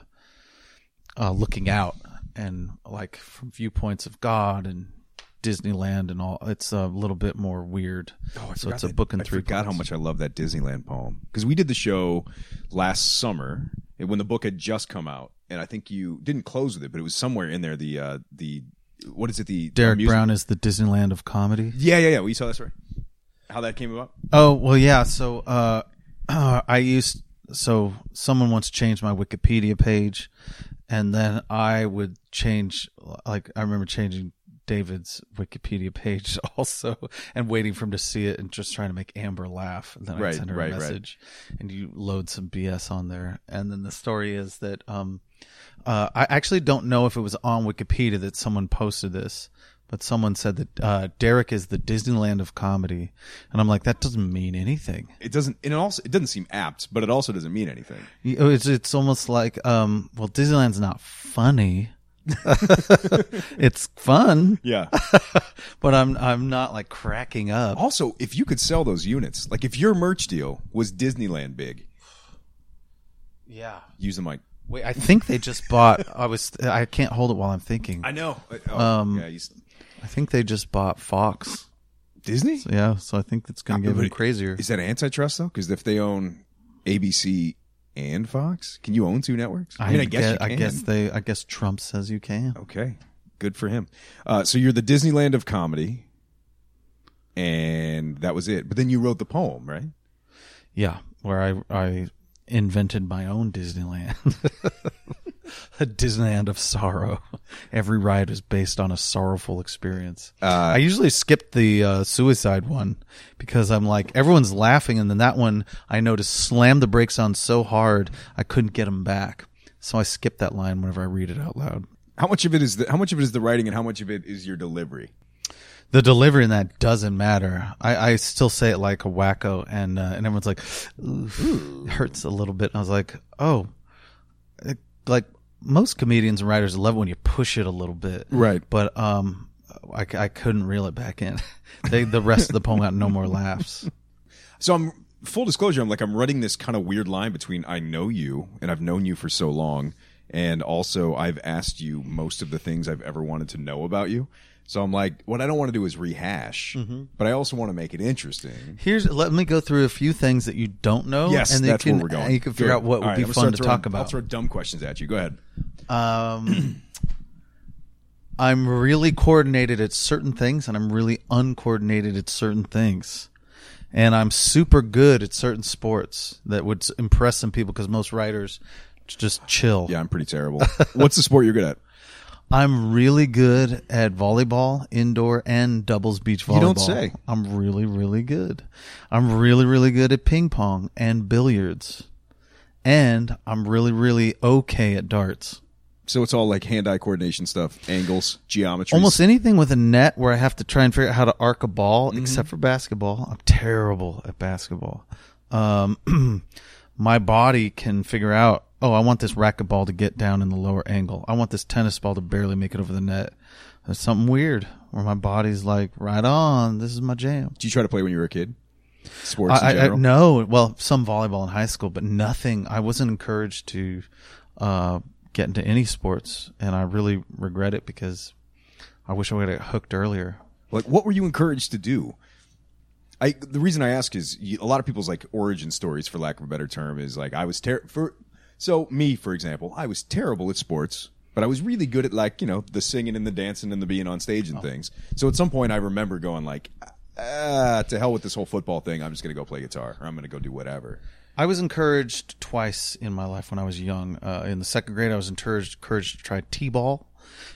uh, looking out and like from viewpoints of God and Disneyland and all. It's a little bit more weird. Oh, I so it's a book in I three. forgot how much I love that Disneyland poem because we did the show last summer when the book had just come out, and I think you didn't close with it, but it was somewhere in there. The uh, the what is it? The Derrick Brown is the Disneyland of comedy. Yeah, yeah, yeah. Well, you saw that story. How that came about? Oh well, yeah. So uh, I used so someone once changed my Wikipedia page, and then I would change. Like I remember changing David's Wikipedia page also, and waiting for him to see it, and just trying to make Amber laugh. And then I Right, send her right, a right. message, and you load some BS on there. And then the story is that um, uh, I actually don't know if it was on Wikipedia that someone posted this, but someone said that uh, Derrick is the Disneyland of comedy, and I'm like, that doesn't mean anything. It doesn't. And it also it doesn't seem apt, but it also doesn't mean anything. It's it's almost like um, well, Disneyland's not funny. it's fun, Yeah. but I'm I'm not like cracking up. also, if you could sell those units, like if your merch deal was Disneyland big, Yeah. use the mic. Wait, I think they just bought. I was. I can't hold it while I'm thinking. I, know. Oh, Um, yeah, you s- think they just bought Fox. Disney. So, yeah, so I think it's going to get But even crazier. Is that antitrust though? Because if they own ABC and Fox, can you own two networks? I mean, I guess you I guess they. I guess Trump says you can. Okay, good for him. Uh, so you're the Disneyland of comedy, and that was it. But then you wrote the poem, right? Yeah, where I I invented my own Disneyland. a Disneyland of sorrow. Every ride is based on a sorrowful experience. Uh, I usually skip the uh, suicide one because I'm like everyone's laughing, and then that one I noticed slammed the brakes on so hard I couldn't get them back. So I skip that line whenever I read it out loud. How much of it is the, how much of it is the writing, and how much of it is your delivery? The delivery in that doesn't matter. I, I still say it like a wacko, and uh, and everyone's like, Ooh, hurts a little bit. And I was like, oh, it, like most comedians and writers love when you push it a little bit, Right. But um, I, I couldn't reel it back in. they the rest of the poem got no more laughs. So I'm full disclosure. I'm like I'm running this kind of weird line between I know you and I've known you for so long, and also I've asked you most of the things I've ever wanted to know about you. So I'm like, what I don't want to do is rehash, Mm-hmm. but I also want to make it interesting. Here's let me go through a few things that you don't know. Yes, and that's you can, where we're going. You can figure Good. out what would right, be fun to throwing- talk about. I'll throw dumb questions at you. Go ahead. Um, I'm really coordinated at certain things, and I'm really uncoordinated at certain things. And I'm super good at certain sports that would impress some people because most writers just chill. Yeah, I'm pretty terrible. What's the sport you're good at? I'm really good at volleyball, indoor and doubles beach volleyball. You don't say. I'm really, really good. I'm really, really good at ping pong and billiards. And I'm really, really okay at darts. So it's all like hand-eye coordination stuff, angles, geometry. Almost anything with a net where I have to try and figure out how to arc a ball, Mm-hmm. except for basketball. I'm terrible at basketball. Um, my body can figure out, oh, I want this racquetball to get down in the lower angle. I want this tennis ball to barely make it over the net. There's something weird where my body's like, right on, this is my jam. Did you try to play when you were a kid? Sports in I, I, I, no, well, some volleyball in high school, but nothing. I wasn't encouraged to uh, get into any sports, and I really regret it because I wish I would have hooked earlier. Like, what were you encouraged to do? I the reason I ask is you, a lot of people's like origin stories, for lack of a better term, is like I was ter- for so me for example, I was terrible at sports, but I was really good at like you know the singing and the dancing and the being on stage and things. So at some point, I remember going like, ah, to hell with this whole football thing. I'm just gonna go play guitar or I'm gonna go do whatever. I was encouraged twice in my life when I was young. Uh, in the second grade, I was encouraged, encouraged to try t-ball,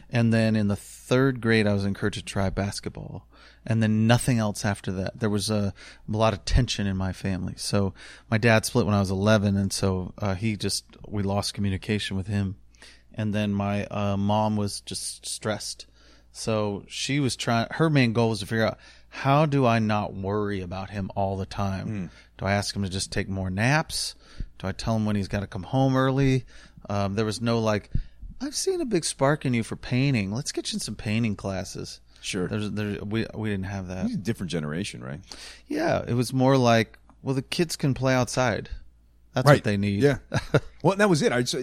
And then in the third grade, I was encouraged to try basketball. And then nothing else after that. There was a, a lot of tension in my family. So my dad split when I was 11. And so uh, he just, we lost communication with him. And then my uh, mom was just stressed. So she was trying, her main goal was to figure out how do I not worry about him all the time? Do I ask him to just take more naps? Do I tell him when he's got to come home early? Um, there was no like, I've seen a big spark in you for painting. Let's get you in some painting classes. Sure. There's, there, we, we didn't have that. A different generation, right? Yeah. It was more like, well, the kids can play outside. That's what they need. Yeah. well, that was it. I just,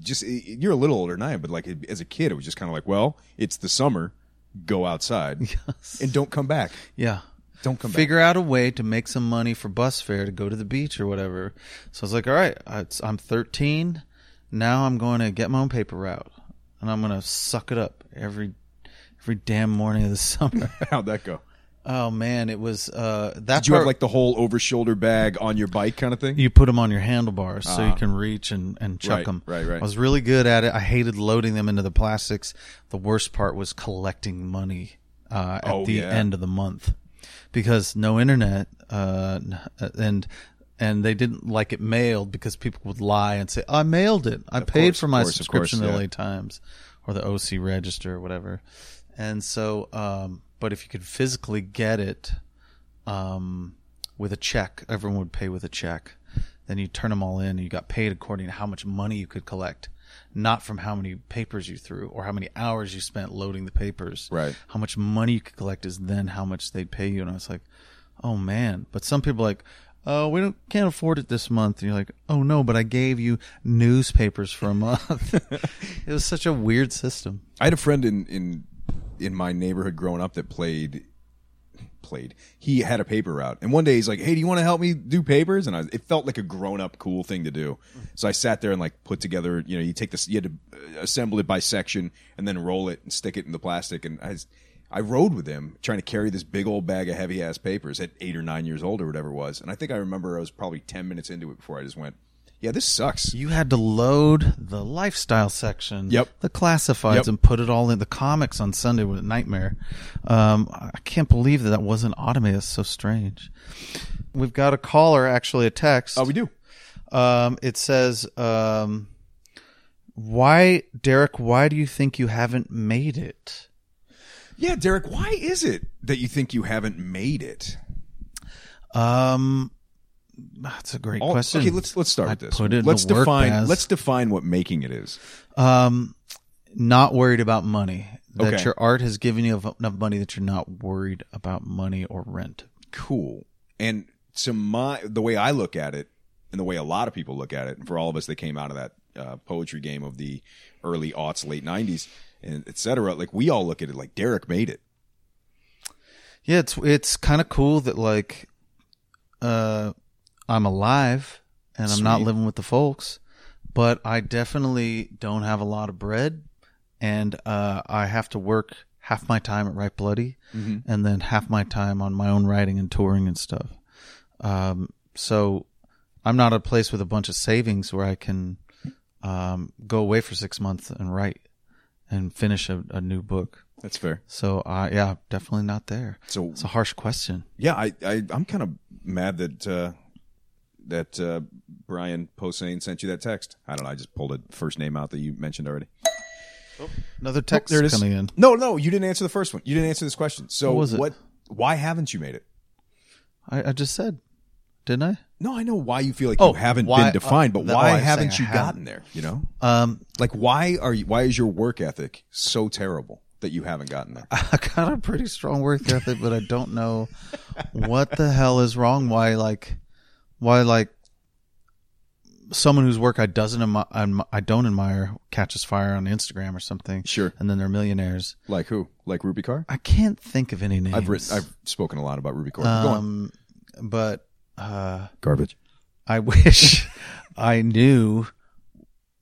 just you're a little older than I am, but like as a kid, it was just kind of like, well, it's the summer, go outside and don't come back. Yeah. Don't come back. Figure out a way to make some money for bus fare to go to the beach or whatever. So I was like, all right, I'm 13. Now I'm going to get my own paper route and I'm going to suck it up every, every damn morning of the summer. How'd that go? oh man, it was, uh, that Did you have like the whole over shoulder bag on your bike kind of thing? you put them on your handlebars so you can reach and, and chuck Ah. Right, them. right, right. I was really good at it. I hated loading them into the plastics. The worst part was collecting money uh, at Oh, the yeah. end of the month because no internet uh, and and they didn't like it mailed because people would lie and say I mailed it. I paid course, for my course, subscription course, to yeah. LA Times or the OC Register or whatever. And so, um, but if you could physically get it um, with a check. Everyone would pay with a check. Then you turn them all in, and you got paid according to how much money you could collect, not from how many papers you threw or how many hours you spent loading the papers. Right. How much money you could collect is then how much they'd pay you. And I was like, oh man. But some people are like, oh, we don't can't afford it this month. And you're like, oh no, but I gave you newspapers for a month. it was such a weird system. I had a friend in in in my neighborhood growing up that played played. He had a paper route, and one day he's like, "Hey, do you want to help me do papers?" And I, it felt like a grown up, cool thing to do. So I sat there and like put together. You know, you take this, you had to uh, assemble it by section, and then roll it and stick it in the plastic. And I, I rode with him trying to carry this big old bag of heavy ass papers at eight or nine years old or whatever it was. And I think I remember I was probably ten minutes into it before I just went, "Yeah, this sucks." You had to load the lifestyle section, Yep. the classifieds, Yep. and put it all in the comics on Sunday with a nightmare. Um, I can't believe that that wasn't automated. It's so strange. We've got a caller, actually a text. Oh, we do. Um, it says, um, "Why, Derrick? Why do you think you haven't made it?" Yeah, Derrick, why is it that you think you haven't made it? Um, that's a great All- question. Okay, let's let's start I with this. put it let's the work, define let's define what making it is. Um, not worried about money. That Okay. your art has given you enough money that you're not worried about money or rent. Cool. And to my the way I look at it, and the way a lot of people look at it, and for all of us that came out of that uh, poetry game of the early aughts, late nineties, and et cetera, like we all look at it like Derrick made it. Yeah, it's it's kind of cool that like, uh, I'm alive and I'm not living with the folks, but I definitely don't have a lot of bread, and uh, I have to work half my time at Write Bloody, and then half my time on my own writing and touring and stuff. Um, so I'm not at a place with a bunch of savings where I can um, go away for six months and write and finish a, a new book. That's fair. So, uh, yeah, definitely not there. So It's a harsh question. yeah, I, I I'm kind of mad that uh, that uh, Brian Posehn sent you that text. I don't know. I just pulled a first name out that you mentioned already. Another text there it is. coming in. No, no, you didn't answer the first one. You didn't answer this question. So What was it? what? Why haven't you made it? I, I just said, didn't I? No, I know why you feel like Oh, you haven't why- been defined, but uh, that- why oh, haven't you haven't. gotten there? You know, Um, like why are you? Why is your work ethic so terrible that you haven't gotten there? I got a pretty strong work ethic, but I don't know what the hell is wrong. Why, like, why, like, someone whose work I doesn't admi- I don't admire catches fire on Instagram or something. Sure. and then they're millionaires. Like who? Like Rupi Kaur? I can't think of any names. I've written, I've spoken a lot about Rupi Kaur. Um, but uh, Garbage. I wish I knew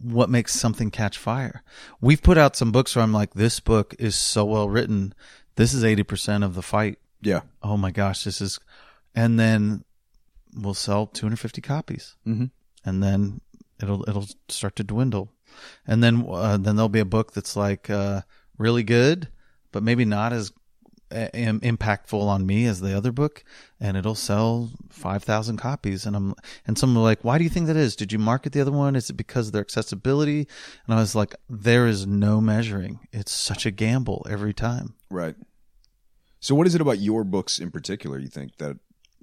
what makes something catch fire. We've put out some books where I'm like, this book is so well written. This is 80% of the fight. Yeah. Oh my gosh, this is, and then we'll sell 250 copies Mhm. and then it'll, it'll start to dwindle. and then uh, then there'll be a book that's like uh, really good, but maybe not as im- impactful on me as the other book, and it'll sell five thousand copies. And I'm and someone like, why do you think that is? Did you market the other one? Is it because of their accessibility? And I was like, there is no measuring. It's such a gamble every time. Right. So, what is it about your books in particular you think that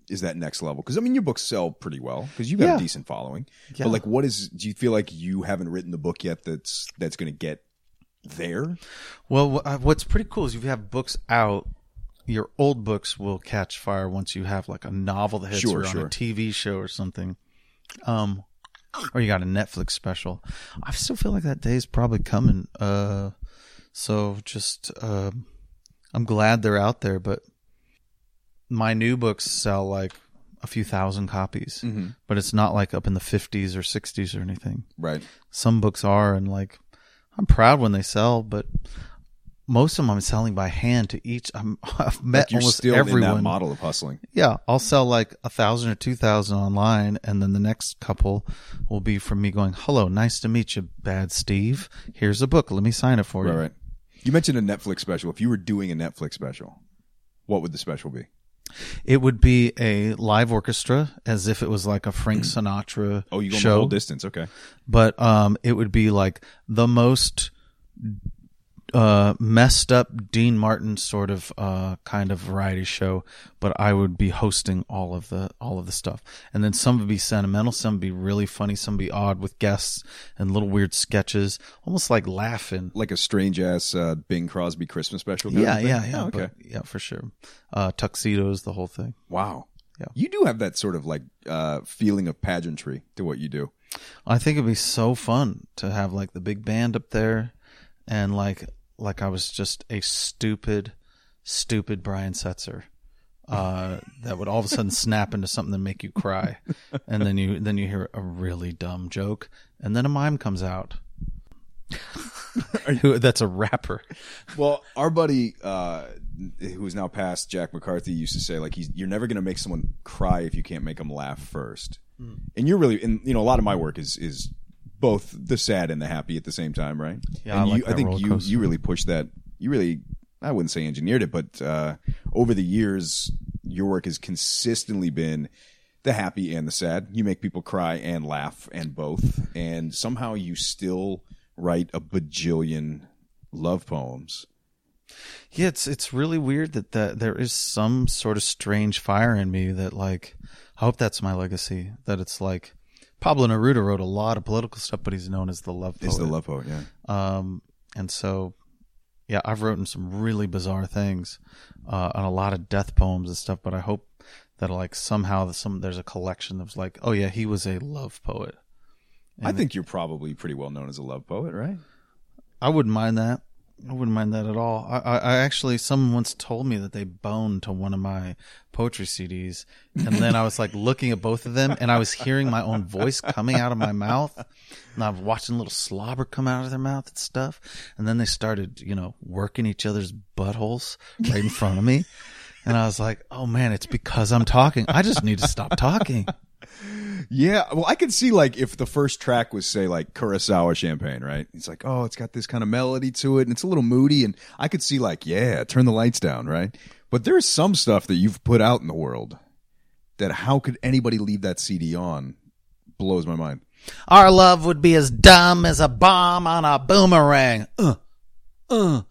is that next level? Because I mean, your books sell pretty well because you've got Yeah. a decent following. Yeah. But like, what is? Do you feel like you haven't written the book yet? That's that's going to get there. Well, uh, what's pretty cool is you have books out, your old books will catch fire once you have like a novel that hits Sure, or on a TV show or something. Um, or you got a Netflix special. I still feel like that day is probably coming. Uh, so just, uh, I'm glad they're out there, but my new books sell like a few thousand copies, Mm-hmm. but it's not like up in the 50s or 60s or anything Right. some books are and like i'm proud when they sell but most of them i'm selling by hand to each I'm, i've met almost everyone that model of hustling. yeah i'll sell like a thousand or two thousand online and then the next couple will be from me going hello nice to meet you bad steve here's a book let me sign it for Right. you Right. You mentioned a Netflix special. If you were doing a Netflix special, what would the special be? it would be a live orchestra as if it was like a frank sinatra Oh, you go the whole distance. Okay. but um, it would be like the most uh, messed up Dean Martin sort of uh, kind of variety show. But I would be hosting all of the all of the stuff, and then some would be sentimental, some would be really funny, some would be odd with guests and little weird sketches, almost like laughing. Like a strange ass uh, Bing Crosby Christmas special. kind Yeah, of thing? yeah, yeah. Oh, okay. but- yeah, for sure. Uh, tuxedos, the whole thing. Wow. Yeah. You do have that sort of like uh, feeling of pageantry to what you do. I think it'd be so fun to have like the big band up there and like like I was just a stupid, stupid Brian Setzer. Uh, that would all of a sudden snap into something that make you cry, and then you then you hear a really dumb joke, and then a mime comes out. That's a rapper. Well, our buddy, uh, who is now passed, Jack McCarthy, used to say like, he's, "You're never going to make someone cry if you can't make them laugh first. Hmm. And you're really, and you know, a lot of my work is is both the sad and the happy at the same time, right? Yeah, and I like you, I think you you really pushed that. You really, I wouldn't say engineered it, but uh, over the years, your work has consistently been the happy and the sad. You make people cry and laugh and both, and somehow you still write a bajillion love poems. Yeah, it's it's really weird that, that there is some sort of strange fire in me that like I hope that's my legacy. That it's like Pablo Neruda wrote a lot of political stuff, but he's known as the love poet. Is the love poet, yeah. Um, and so yeah, I've written some really bizarre things, uh, and a lot of death poems and stuff. But I hope that like somehow some there's a collection that's like, oh yeah, he was a love poet. I think you're probably pretty well known as a love poet, right? I wouldn't mind that. I wouldn't mind that at all. I, I, I actually, someone once told me that they boned to one of my poetry CDs, and then I was like looking at both of them, and I was hearing my own voice coming out of my mouth, and I was watching little slobber come out of their mouth and stuff, and then they started, you know, working each other's buttholes right in front of me, and I was like, oh man, it's because I'm talking. I just need to stop talking. Yeah, well, I could see like if the first track was say like Kurosawa champagne, right? It's like, oh, it's got this kind of melody to it, and it's a little moody, and I could see like, yeah, turn the lights down, right? But there's some stuff that you've put out in the world that how could anybody leave that CD on? Blows my mind. Our love would be as dumb as a bomb on a boomerang. Uh, uh,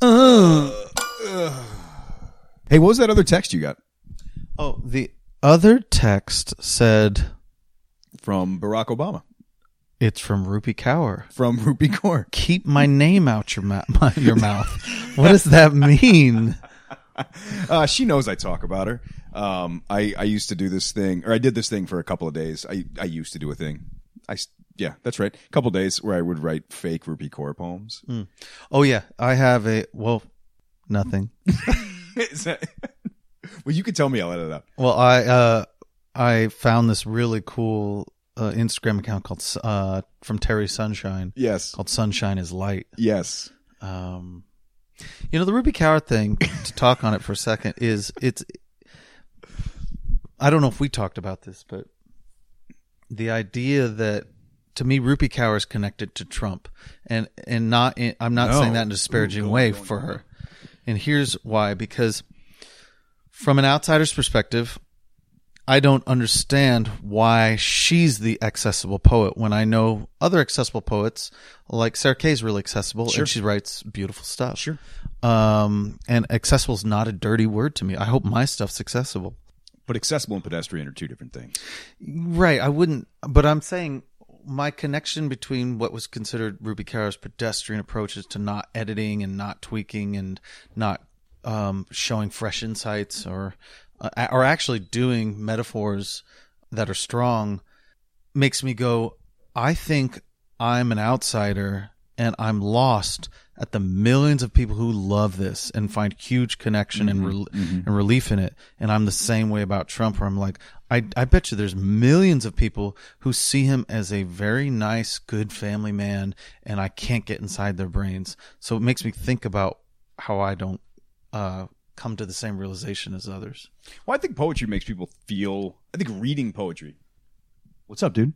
uh. Hey, what was that other text you got Oh, the other text said from Barack Obama? it's from Rupi Kaur. From Rupi Kaur. Keep my name out your mouth. your mouth. What does that mean? Uh, she knows I talk about her. Um, I, I used to do this thing, or I did this thing for a couple of days. I, I used to do a thing. I, yeah, that's right. A couple of days where I would write fake Rupi Kaur poems. Oh yeah, I have a well, nothing. That- well, you could tell me. I'll edit it out. Well, I uh, I found this really cool uh, Instagram account called uh, from Terry Sunshine Yes. called Sunshine is Light. Yes. Um, you know, the Rupi Kaur thing, to talk on it for a second, is it's. I don't know if we talked about this, but the idea that to me, Rupi Kaur is connected to Trump, and and not. In, I'm not No. saying that in a disparaging Ooh, way for her, and here's why: because from an outsider's perspective, I don't understand why she's the accessible poet when I know other accessible poets like Sarah Kay is really accessible Sure. and she writes beautiful stuff. Sure. Um, and accessible is not a dirty word to me. I hope my stuff's accessible. But accessible and pedestrian are two different things. Right. I wouldn't, but I'm saying my connection between what was considered Rupi Kaur's pedestrian approaches to not editing and not tweaking and not um, showing fresh insights or uh, or actually doing metaphors that are strong makes me go. I think I'm an outsider and I'm lost at the millions of people who love this and find huge connection and, rel- and relief in it. And I'm the same way about Trump, where I'm like, I, I bet you there's millions of people who see him as a very nice, good family man, and I can't get inside their brains. So it makes me think about how I don't uh, come to the same realization as others. Well, I think poetry makes people feel. I think reading poetry. What's up, dude?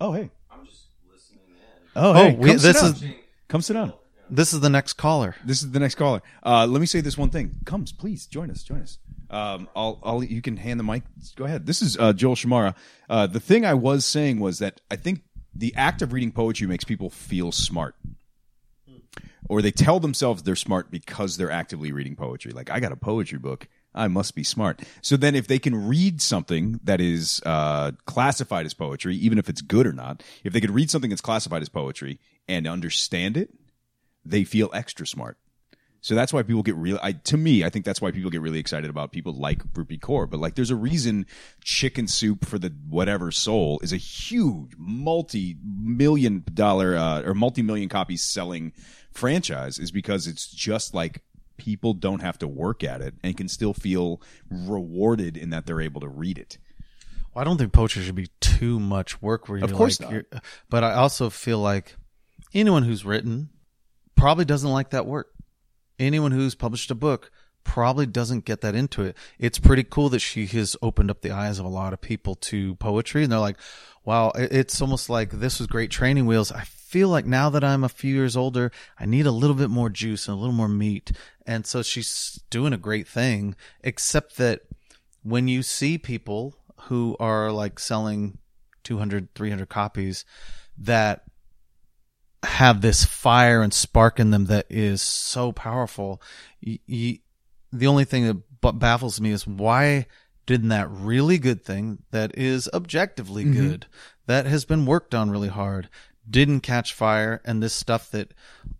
Oh, hey. I'm just listening in. Oh, hey. we- come sit this down. is- Come sit down. This is the next caller. This is the next caller. Uh, let me say this one thing. Comes, please join us. Join us. Um, I'll, I'll, you can hand the mic. Go ahead. This is uh, Joel Shamara. Uh, the thing I was saying was that I think the act of reading poetry makes people feel smart, or they tell themselves they're smart because they're actively reading poetry. Like I got a poetry book. I must be smart. So then, if they can read something that is uh, classified as poetry, even if it's good or not, if they could read something that's classified as poetry and understand it, they feel extra smart. So that's why people get real. I, to me, I think that's why people get really excited about people like Rupi Kaur. But like, there's a reason Chicken Soup for the Whatever Soul is a huge multi-million dollar uh, or multi-million copies selling franchise, is because it's just like people don't have to work at it and can still feel rewarded in that they're able to read it. Well, I don't think poetry should be too much work. Where you're Of course like, not. but I also feel like anyone who's written probably doesn't like that work. Anyone who's published a book probably doesn't get that into it. It's pretty cool that she has opened up the eyes of a lot of people to poetry, and they're like, "Wow, it's almost like this was great training wheels." I feel like now that I'm a few years older, I need a little bit more juice and a little more meat, and so she's doing a great thing. Except that when you see people who are like selling 200 300 copies that have this fire and spark in them that is so powerful the only thing that baffles me is why didn't that really good thing that is objectively mm-hmm. good that has been worked on really hard didn't catch fire and this stuff that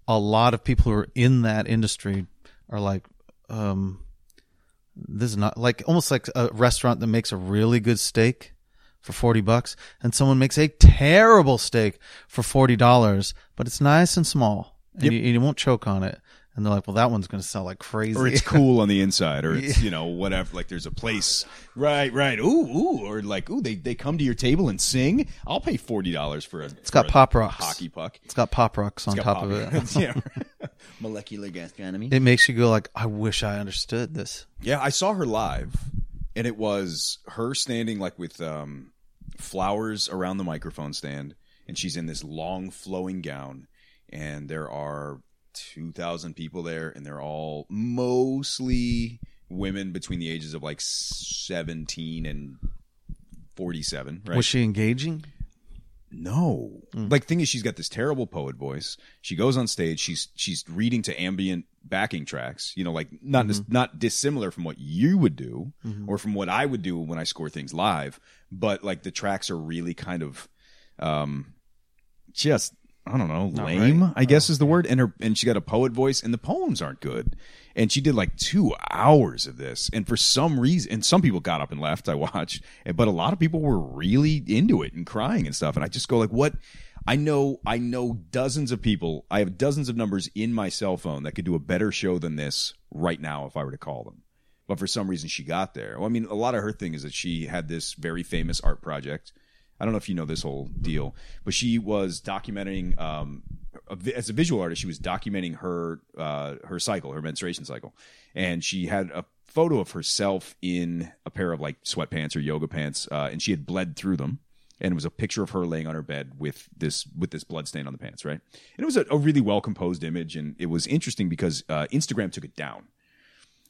a lot of people who are in that industry are like um this is not like almost like a restaurant that makes a really good steak for 40 bucks and someone makes a terrible steak for $40 but it's nice and small and, Yep. you, and you won't choke on it and they're like well that one's going to sell like crazy or it's cool on the inside, or it's you know whatever. Like there's a place, right, right. Ooh, ooh, or like ooh, they they come to your table and sing. I'll pay forty dollars for a. it's got pop rocks hockey puck. it's got pop rocks on top of it yeah, molecular gastronomy. it makes you go like i wish i understood this Yeah, I saw her live, and it was her standing like with um, flowers around the microphone stand, and she's in this long flowing gown, and there are two thousand people there, and they're all mostly women between the ages of like seventeen and forty-seven. Right? was she engaging No. Hmm. Like thing is she's got this terrible poet voice. She goes on stage, she's she's reading to ambient backing tracks, you know, like not dis- mm-hmm. not dissimilar from what you would do mm-hmm. or from what I would do when I score things live, but like the tracks are really kind of um just I don't know, lame, I guess oh, is the word. And her and she got a poet voice and the poems aren't good. And she did like two hours of this. And for some reason and some people got up and left, I watched, but a lot of people were really into it and crying and stuff. And I just go like, what I know I know dozens of people. I have dozens of numbers in my cell phone that could do a better show than this right now if I were to call them. But for some reason she got there. Well, I mean, a lot of her thing is that she had this very famous art project. I don't know if you know this whole deal, but she was documenting um, a as a visual artist. She was documenting her uh, her cycle, her menstruation cycle, and she had a photo of herself in a pair of like sweatpants or yoga pants, uh, and she had bled through them, and it was a picture of her laying on her bed with this with this blood stain on the pants, right? And it was a, a really well composed image, and it was interesting because uh, Instagram took it down,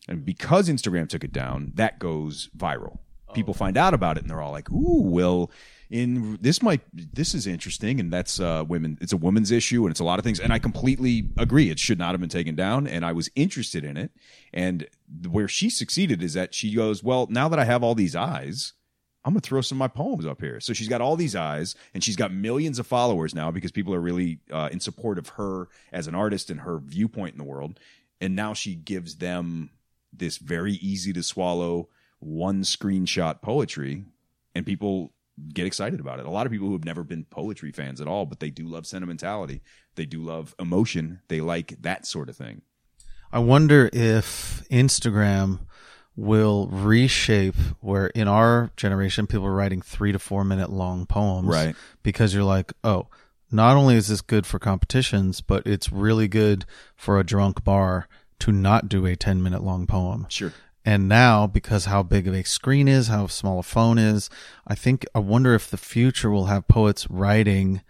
and because Instagram took it down, that goes viral. People find out about it, and they're all like, "Ooh, well." In this might this is interesting, and that's uh, women. It's a women's issue, and it's a lot of things. And I completely agree. It should not have been taken down, and I was interested in it. And where she succeeded is that she goes, "Well, now that I have all these eyes, I'm gonna throw some of my poems up here. So she's got all these eyes, and she's got millions of followers now because people are really uh, in support of her as an artist and her viewpoint in the world. And now she gives them this very easy to swallow one screenshot poetry, and people get excited about it. A lot of people who have never been poetry fans at all, but they do love sentimentality. They do love emotion. They like that sort of thing. I wonder if Instagram will reshape where in our generation people are writing three to four minute long poems. Right. Because you're like, oh, not only is this good for competitions, but it's really good for a drunk bar to not do a 10 minute long poem. Sure. And now, because how big of a screen is, how small a phone is, I think, I wonder if the future will have poets writing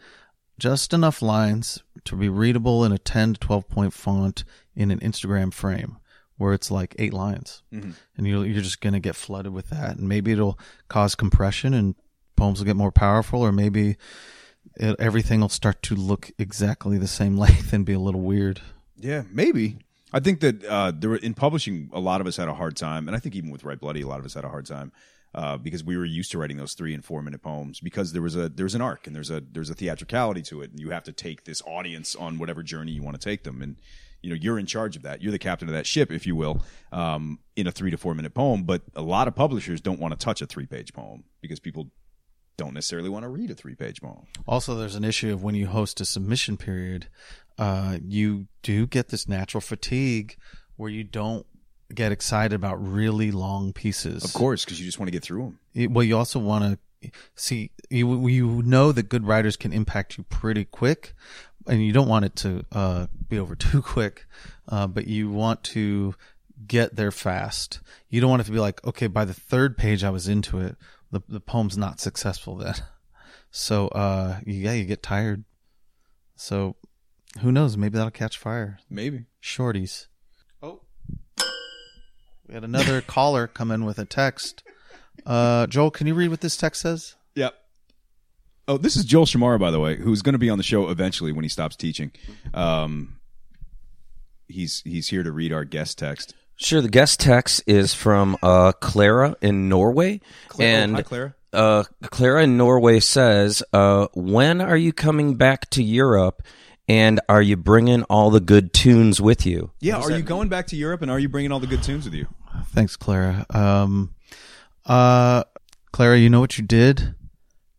just enough lines to be readable in a 10 to 12 point font in an Instagram frame where it's like eight lines. Mm-hmm. And you're, you're just going to get flooded with that. And maybe it'll cause compression and poems will get more powerful, or maybe it, everything will start to look exactly the same length and be a little weird. Yeah, maybe. I think that uh, there were, in publishing, a lot of us had a hard time, and I think even with Write Bloody, a lot of us had a hard time uh, because we were used to writing those three and four minute poems because there was a there was an arc and there's a there's a theatricality to it, and you have to take this audience on whatever journey you want to take them, and you know you're in charge of that. You're the captain of that ship, if you will, um, in a three to four minute poem. But a lot of publishers don't want to touch a three page poem because people don't necessarily want to read a three page poem. Also, there's an issue of when you host a submission period, uh, you do get this natural fatigue where you don't get excited about really long pieces. Of course, because you just want to get through them. It- well, you also want to see you you know that good writers can impact you pretty quick, and you don't want it to uh, be over too quick, uh, but you want to get there fast. You don't want it to be like, okay, by the third page I was into it, the the poem's not successful then. So uh, yeah, you get tired. So who knows? Maybe that'll catch fire. Maybe. Shorties. Oh. We had another caller come in with a text. Uh, Joel, can you read what this text says? Yep. Oh, this is Joel Shamara, by the way, who's going to be on the show eventually when he stops teaching. Um, he's he's here to read our guest text. Sure. The guest text is from uh, Clara in Norway, and oh, hi, Clara. Uh, Clara in Norway says, uh, "When are you coming back to Europe? And are you bringing all the good tunes with you?" Yeah, are you going back to Europe and are you bringing all the good tunes with you? Thanks, Clara. Um, uh, Clara, you know what you did?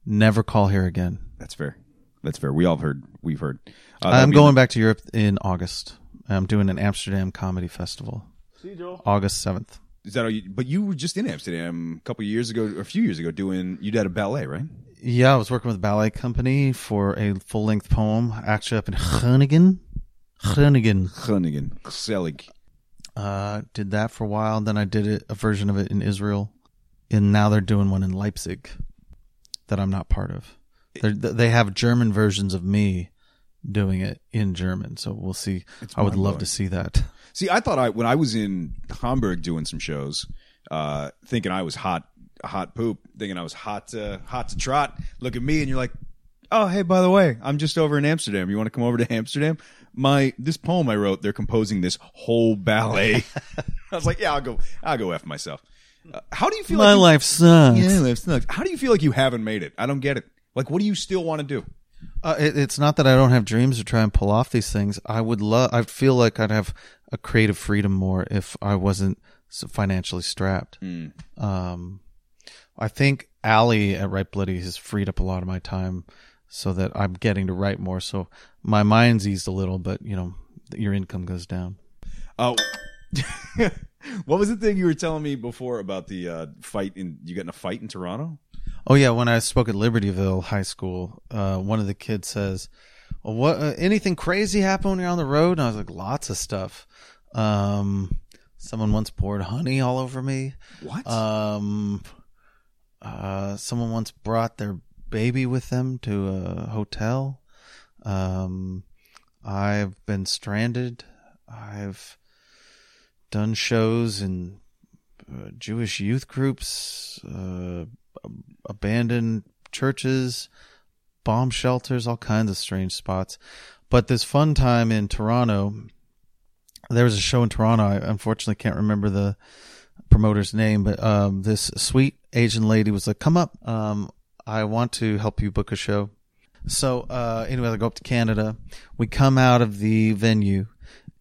Never call here again. That's fair. That's fair. We all heard. We've heard. Uh, I'm be- going back to Europe in August. I'm doing an Amsterdam comedy festival. See you, Joel. August 7th. Is that? How you, but you were just in Amsterdam a couple of years ago, or a few years ago, doing. You did a ballet, right? Yeah, I was working with a ballet company for a full length poem, actually up in Groningen. Groningen. Groningen, Selig. Uh, did that for a while. Then I did it, a version of it in Israel, and now they're doing one in Leipzig that I'm not part of. They're, they have German versions of me doing it in German, so we'll see. I would love to see that. See, I thought I when I was in Hamburg doing some shows, uh, thinking I was hot, hot poop, thinking I was hot, to, hot to trot. Look at me, and you're like, oh, hey, by the way, I'm just over in Amsterdam. You want to come over to Amsterdam? My this poem I wrote, they're composing this whole ballet. I was like, yeah, I'll go, I'll go f myself. Uh, how do you feel? My like you- life sucks. yeah, life sucks. How do you feel like you haven't made it? I don't get it. Like, what do you still want to do? Uh, it, it's not that I don't have dreams to try and pull off these things. I would love. I feel like I'd have a creative freedom more if I wasn't so financially strapped. Um, I think Allie at Write Bloody has freed up a lot of my time, so that I'm getting to write more. So my mind's eased a little, but you know, your income goes down. Oh, what was the thing you were telling me before about the uh, fight in? You got in a fight in Toronto? Oh yeah, when I spoke at Libertyville High School, uh, one of the kids says, well, "What? Uh, anything crazy happen when you're on the road?" And I was like, "Lots of stuff." Um, someone once poured honey all over me. What? Um, uh, someone once brought their baby with them to a hotel. Um, I've been stranded. I've done shows in uh, Jewish youth groups, uh, abandoned churches, bomb shelters, all kinds of strange spots. But this fun time in Toronto, there was a show in Toronto. I unfortunately can't remember the promoter's name, but um, this sweet Asian lady was like, "Come up, um, I want to help you book a show." So uh, anyway, I go up to Canada. We come out of the venue,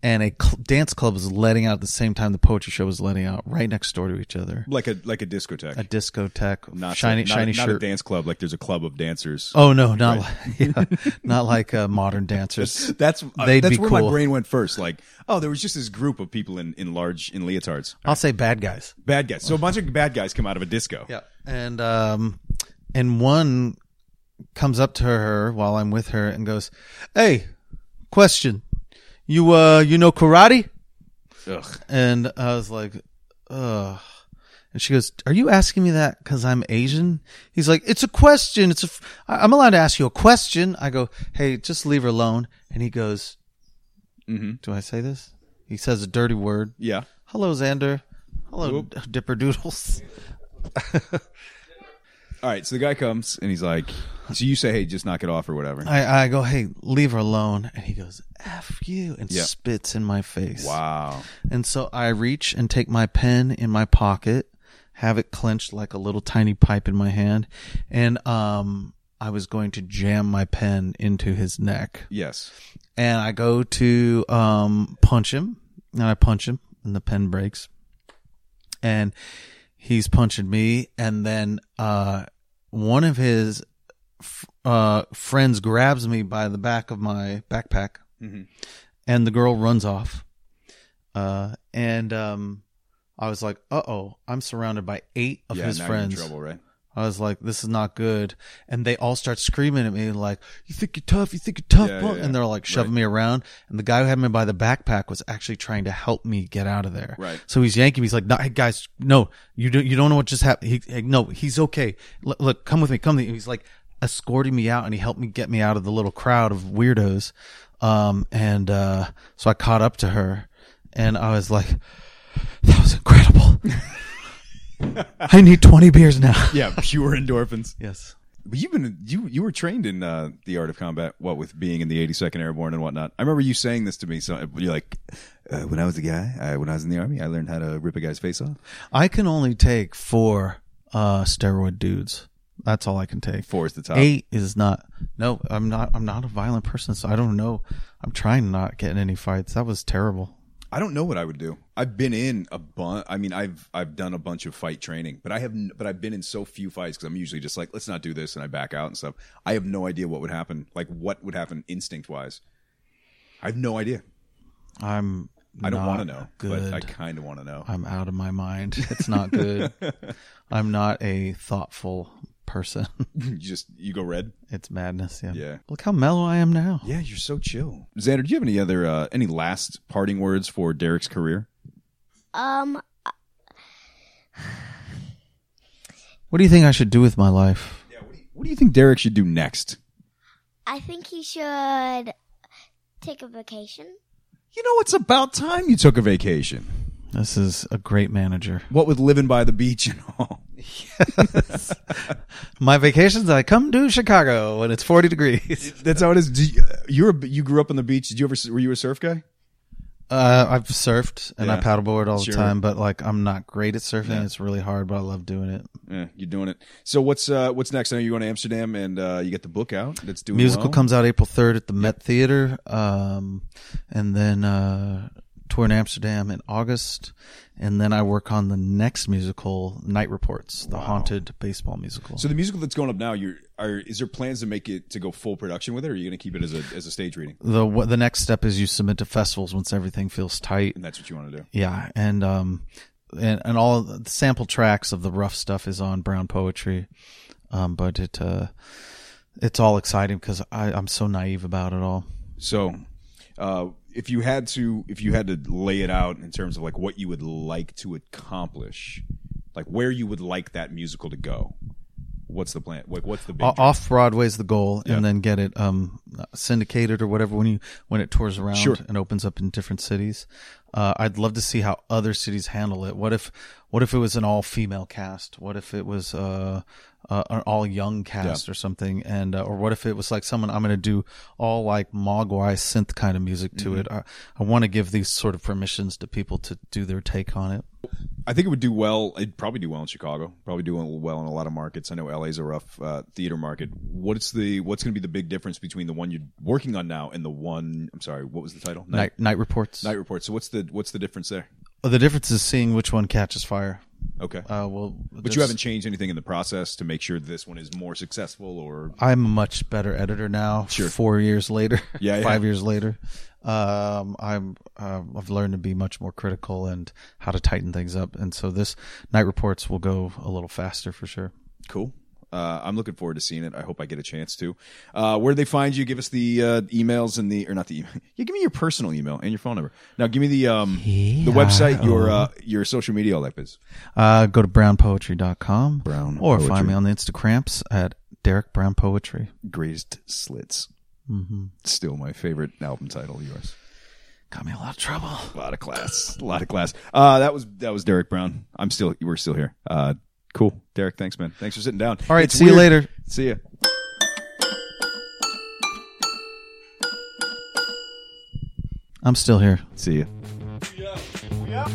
and a cl- dance club was letting out at the same time the poetry show was letting out, right next door to each other. Like a like a discotheque. A discotheque, not shiny, a, not, shiny not shirt. a dance club. Like there's a club of dancers. Oh no, not Right. like yeah, not like uh, modern dancers. That's uh, They'd that's where cool. my brain went first. Like, oh, there was just this group of people in, in large in leotards. I'll say bad guys. Bad guys. So a bunch of bad guys come out of a disco. Yeah. And um and one comes up to her while I'm with her and goes, "Hey, question. You uh you know karate?" Ugh. And I was like, "Ugh." And she goes, "Are you asking me that cuz I'm Asian?" He's like, "It's a question. It's a f- I'm allowed to ask you a question." I go, "Hey, just leave her alone." And he goes, Mhm. "Do I say this?" He says a dirty word. Yeah. Hello, Xander. Hello, Whoop. Dipper Doodles. All right. So the guy comes and he's like, so you say, hey, just knock it off or whatever. I, I go, hey, leave her alone. And he goes, F you, and Yeah. spits in my face. wow. And so I reach and take my pen in my pocket, have it clenched like a little tiny pipe in my hand. And, um, I was going to jam my pen into his neck. Yes. And I go to, um, punch him and I punch him and the pen breaks. And he's punching me. And then, uh, one of his, uh, friends grabs me by the back of my backpack and the girl runs off. Uh, and, um, I was like, uh oh, I'm surrounded by eight of yeah. his friends. You're in trouble, right? I was like, this is not good. And they all start screaming at me like, you think you're tough? You think you're tough? Yeah, punk?" yeah, And they're like shoving Right. me around. And the guy who had me by the backpack was actually trying to help me get out of there. Right. So he's yanking me. He's like, no, hey guys, no, you don't, you don't know what just happened. He, hey, no, he's okay. Look, look, come with me. Come with me. He's like escorting me out and he helped me get me out of the little crowd of weirdos. Um, and, uh, so I caught up to her and I was like, that was incredible. I need 20 beers now. Yeah. Pure endorphins. Yes. But you've been you you were trained in uh, the art of combat, what with being in the 82nd Airborne and whatnot. I remember you saying this to me. So you're like, uh, when I was a guy, I, when I was in the army, I learned how to rip a guy's face off. I can only take four uh steroid dudes. That's all I can take. Four is the top. Eight is not. No, I'm not. I'm not a violent person, so I don't know. I'm trying to not get in any fights. That was terrible. I don't know what I would do. I've been in a bunch. I mean, I've I've done a bunch of fight training, but I have n- but I've been in so few fights because I'm usually just like, let's not do this, and I back out and stuff. I have no idea what would happen. Like what would happen instinct wise. I have no idea. I'm. I don't want to know, Good. but I kind of want to know. I'm out of my mind. It's not good. I'm not a thoughtful person. you just you go red. it's madness. Yeah. Yeah. Look how mellow I am now. Yeah, you're so chill. Xander, do you have any other uh, any last parting words for Derrick's career? Um, What do you think I should do with my life? Yeah. What do you, what do you think Derek should do next? I think he should take a vacation. You know, it's about time you took a vacation. This is a great manager. What with living by the beach and all. My vacations, I come to Chicago and it's 40 degrees. That's how it is. Do you, you're a, you grew up on the beach. Did you ever? Were you a surf guy? Uh, I've surfed and I Yeah. paddleboard all Sure. the time, but like I'm not great at surfing. Yeah. It's really hard, but I love doing it. Yeah, you're doing it. So what's uh, what's next? I know you're going to Amsterdam and uh, you get the book out. That's doing Musical well. comes out April 3rd at the Met Theater, um, and then uh, tour in Amsterdam in August, and then I work on the next musical, Night Reports, the haunted baseball musical. So the musical that's going up now, you're are is there plans to make it to go full production with it, or are you going to keep it as a as a stage reading? the what, the next step is you submit to festivals once everything feels tight. And that's what you want to do. Yeah, and um, and and all the sample tracks of the rough stuff is on Brown Poetry, um, but it uh, it's all exciting because I I'm so naive about it all. So, uh, if you had to, if you had to lay it out in terms of like what you would like to accomplish, like where you would like that musical to go, what's the plan? Like, what's the big? Off Broadway's the goal, Yeah. and then get it um, syndicated or whatever when you when it tours around Sure. and opens up in different cities. Uh, I'd love to see how other cities handle it. What if what if it was an all female cast? What if it was uh, uh, an all young cast Yeah. or something? And uh, or what if it was like someone I'm going to do all like Mogwai synth kind of music to Mm-hmm. it? I, I want to give these sort of permissions to people to do their take on it. I think it would do well. It'd probably do well in Chicago. Probably do well in a lot of markets. I know LA's a rough uh, theater market. What's the what's going to be the big difference between the one you're working on now and the one? I'm sorry, what was the title? Night night reports. Night Reports. So what's the what's the difference there? Oh, the difference is seeing which one catches fire. Okay, Uh, well, but you haven't changed anything in the process to make sure this one is more successful, or I'm a much better editor now. Sure. Four years later, Yeah, yeah. five years later, um, I'm uh, I've learned to be much more critical and how to tighten things up. And so this night reports will go a little faster for sure. cool. Uh, I'm looking forward to seeing it. I hope I get a chance to. Uh, where do they find you? Give us the uh, emails and the or not the email. Yeah, give me your personal email and your phone number. Now, give me the um the website, your uh, your social media, all that biz. Uh, go to brownpoetry.com Brown or Poetry. find me on the Instagrams at Derrick Brown Poetry. Greatest Slits. Mm-hmm. Still my favorite album title. Yours. Got me a lot of trouble. A lot of class. A lot of class. Uh, that was that was Derrick Brown. I'm still. We're still here. Uh, cool, Derrick. Thanks, man. Thanks for sitting down. All right, It's see you later. See ya. I'm still here. See ya. We up?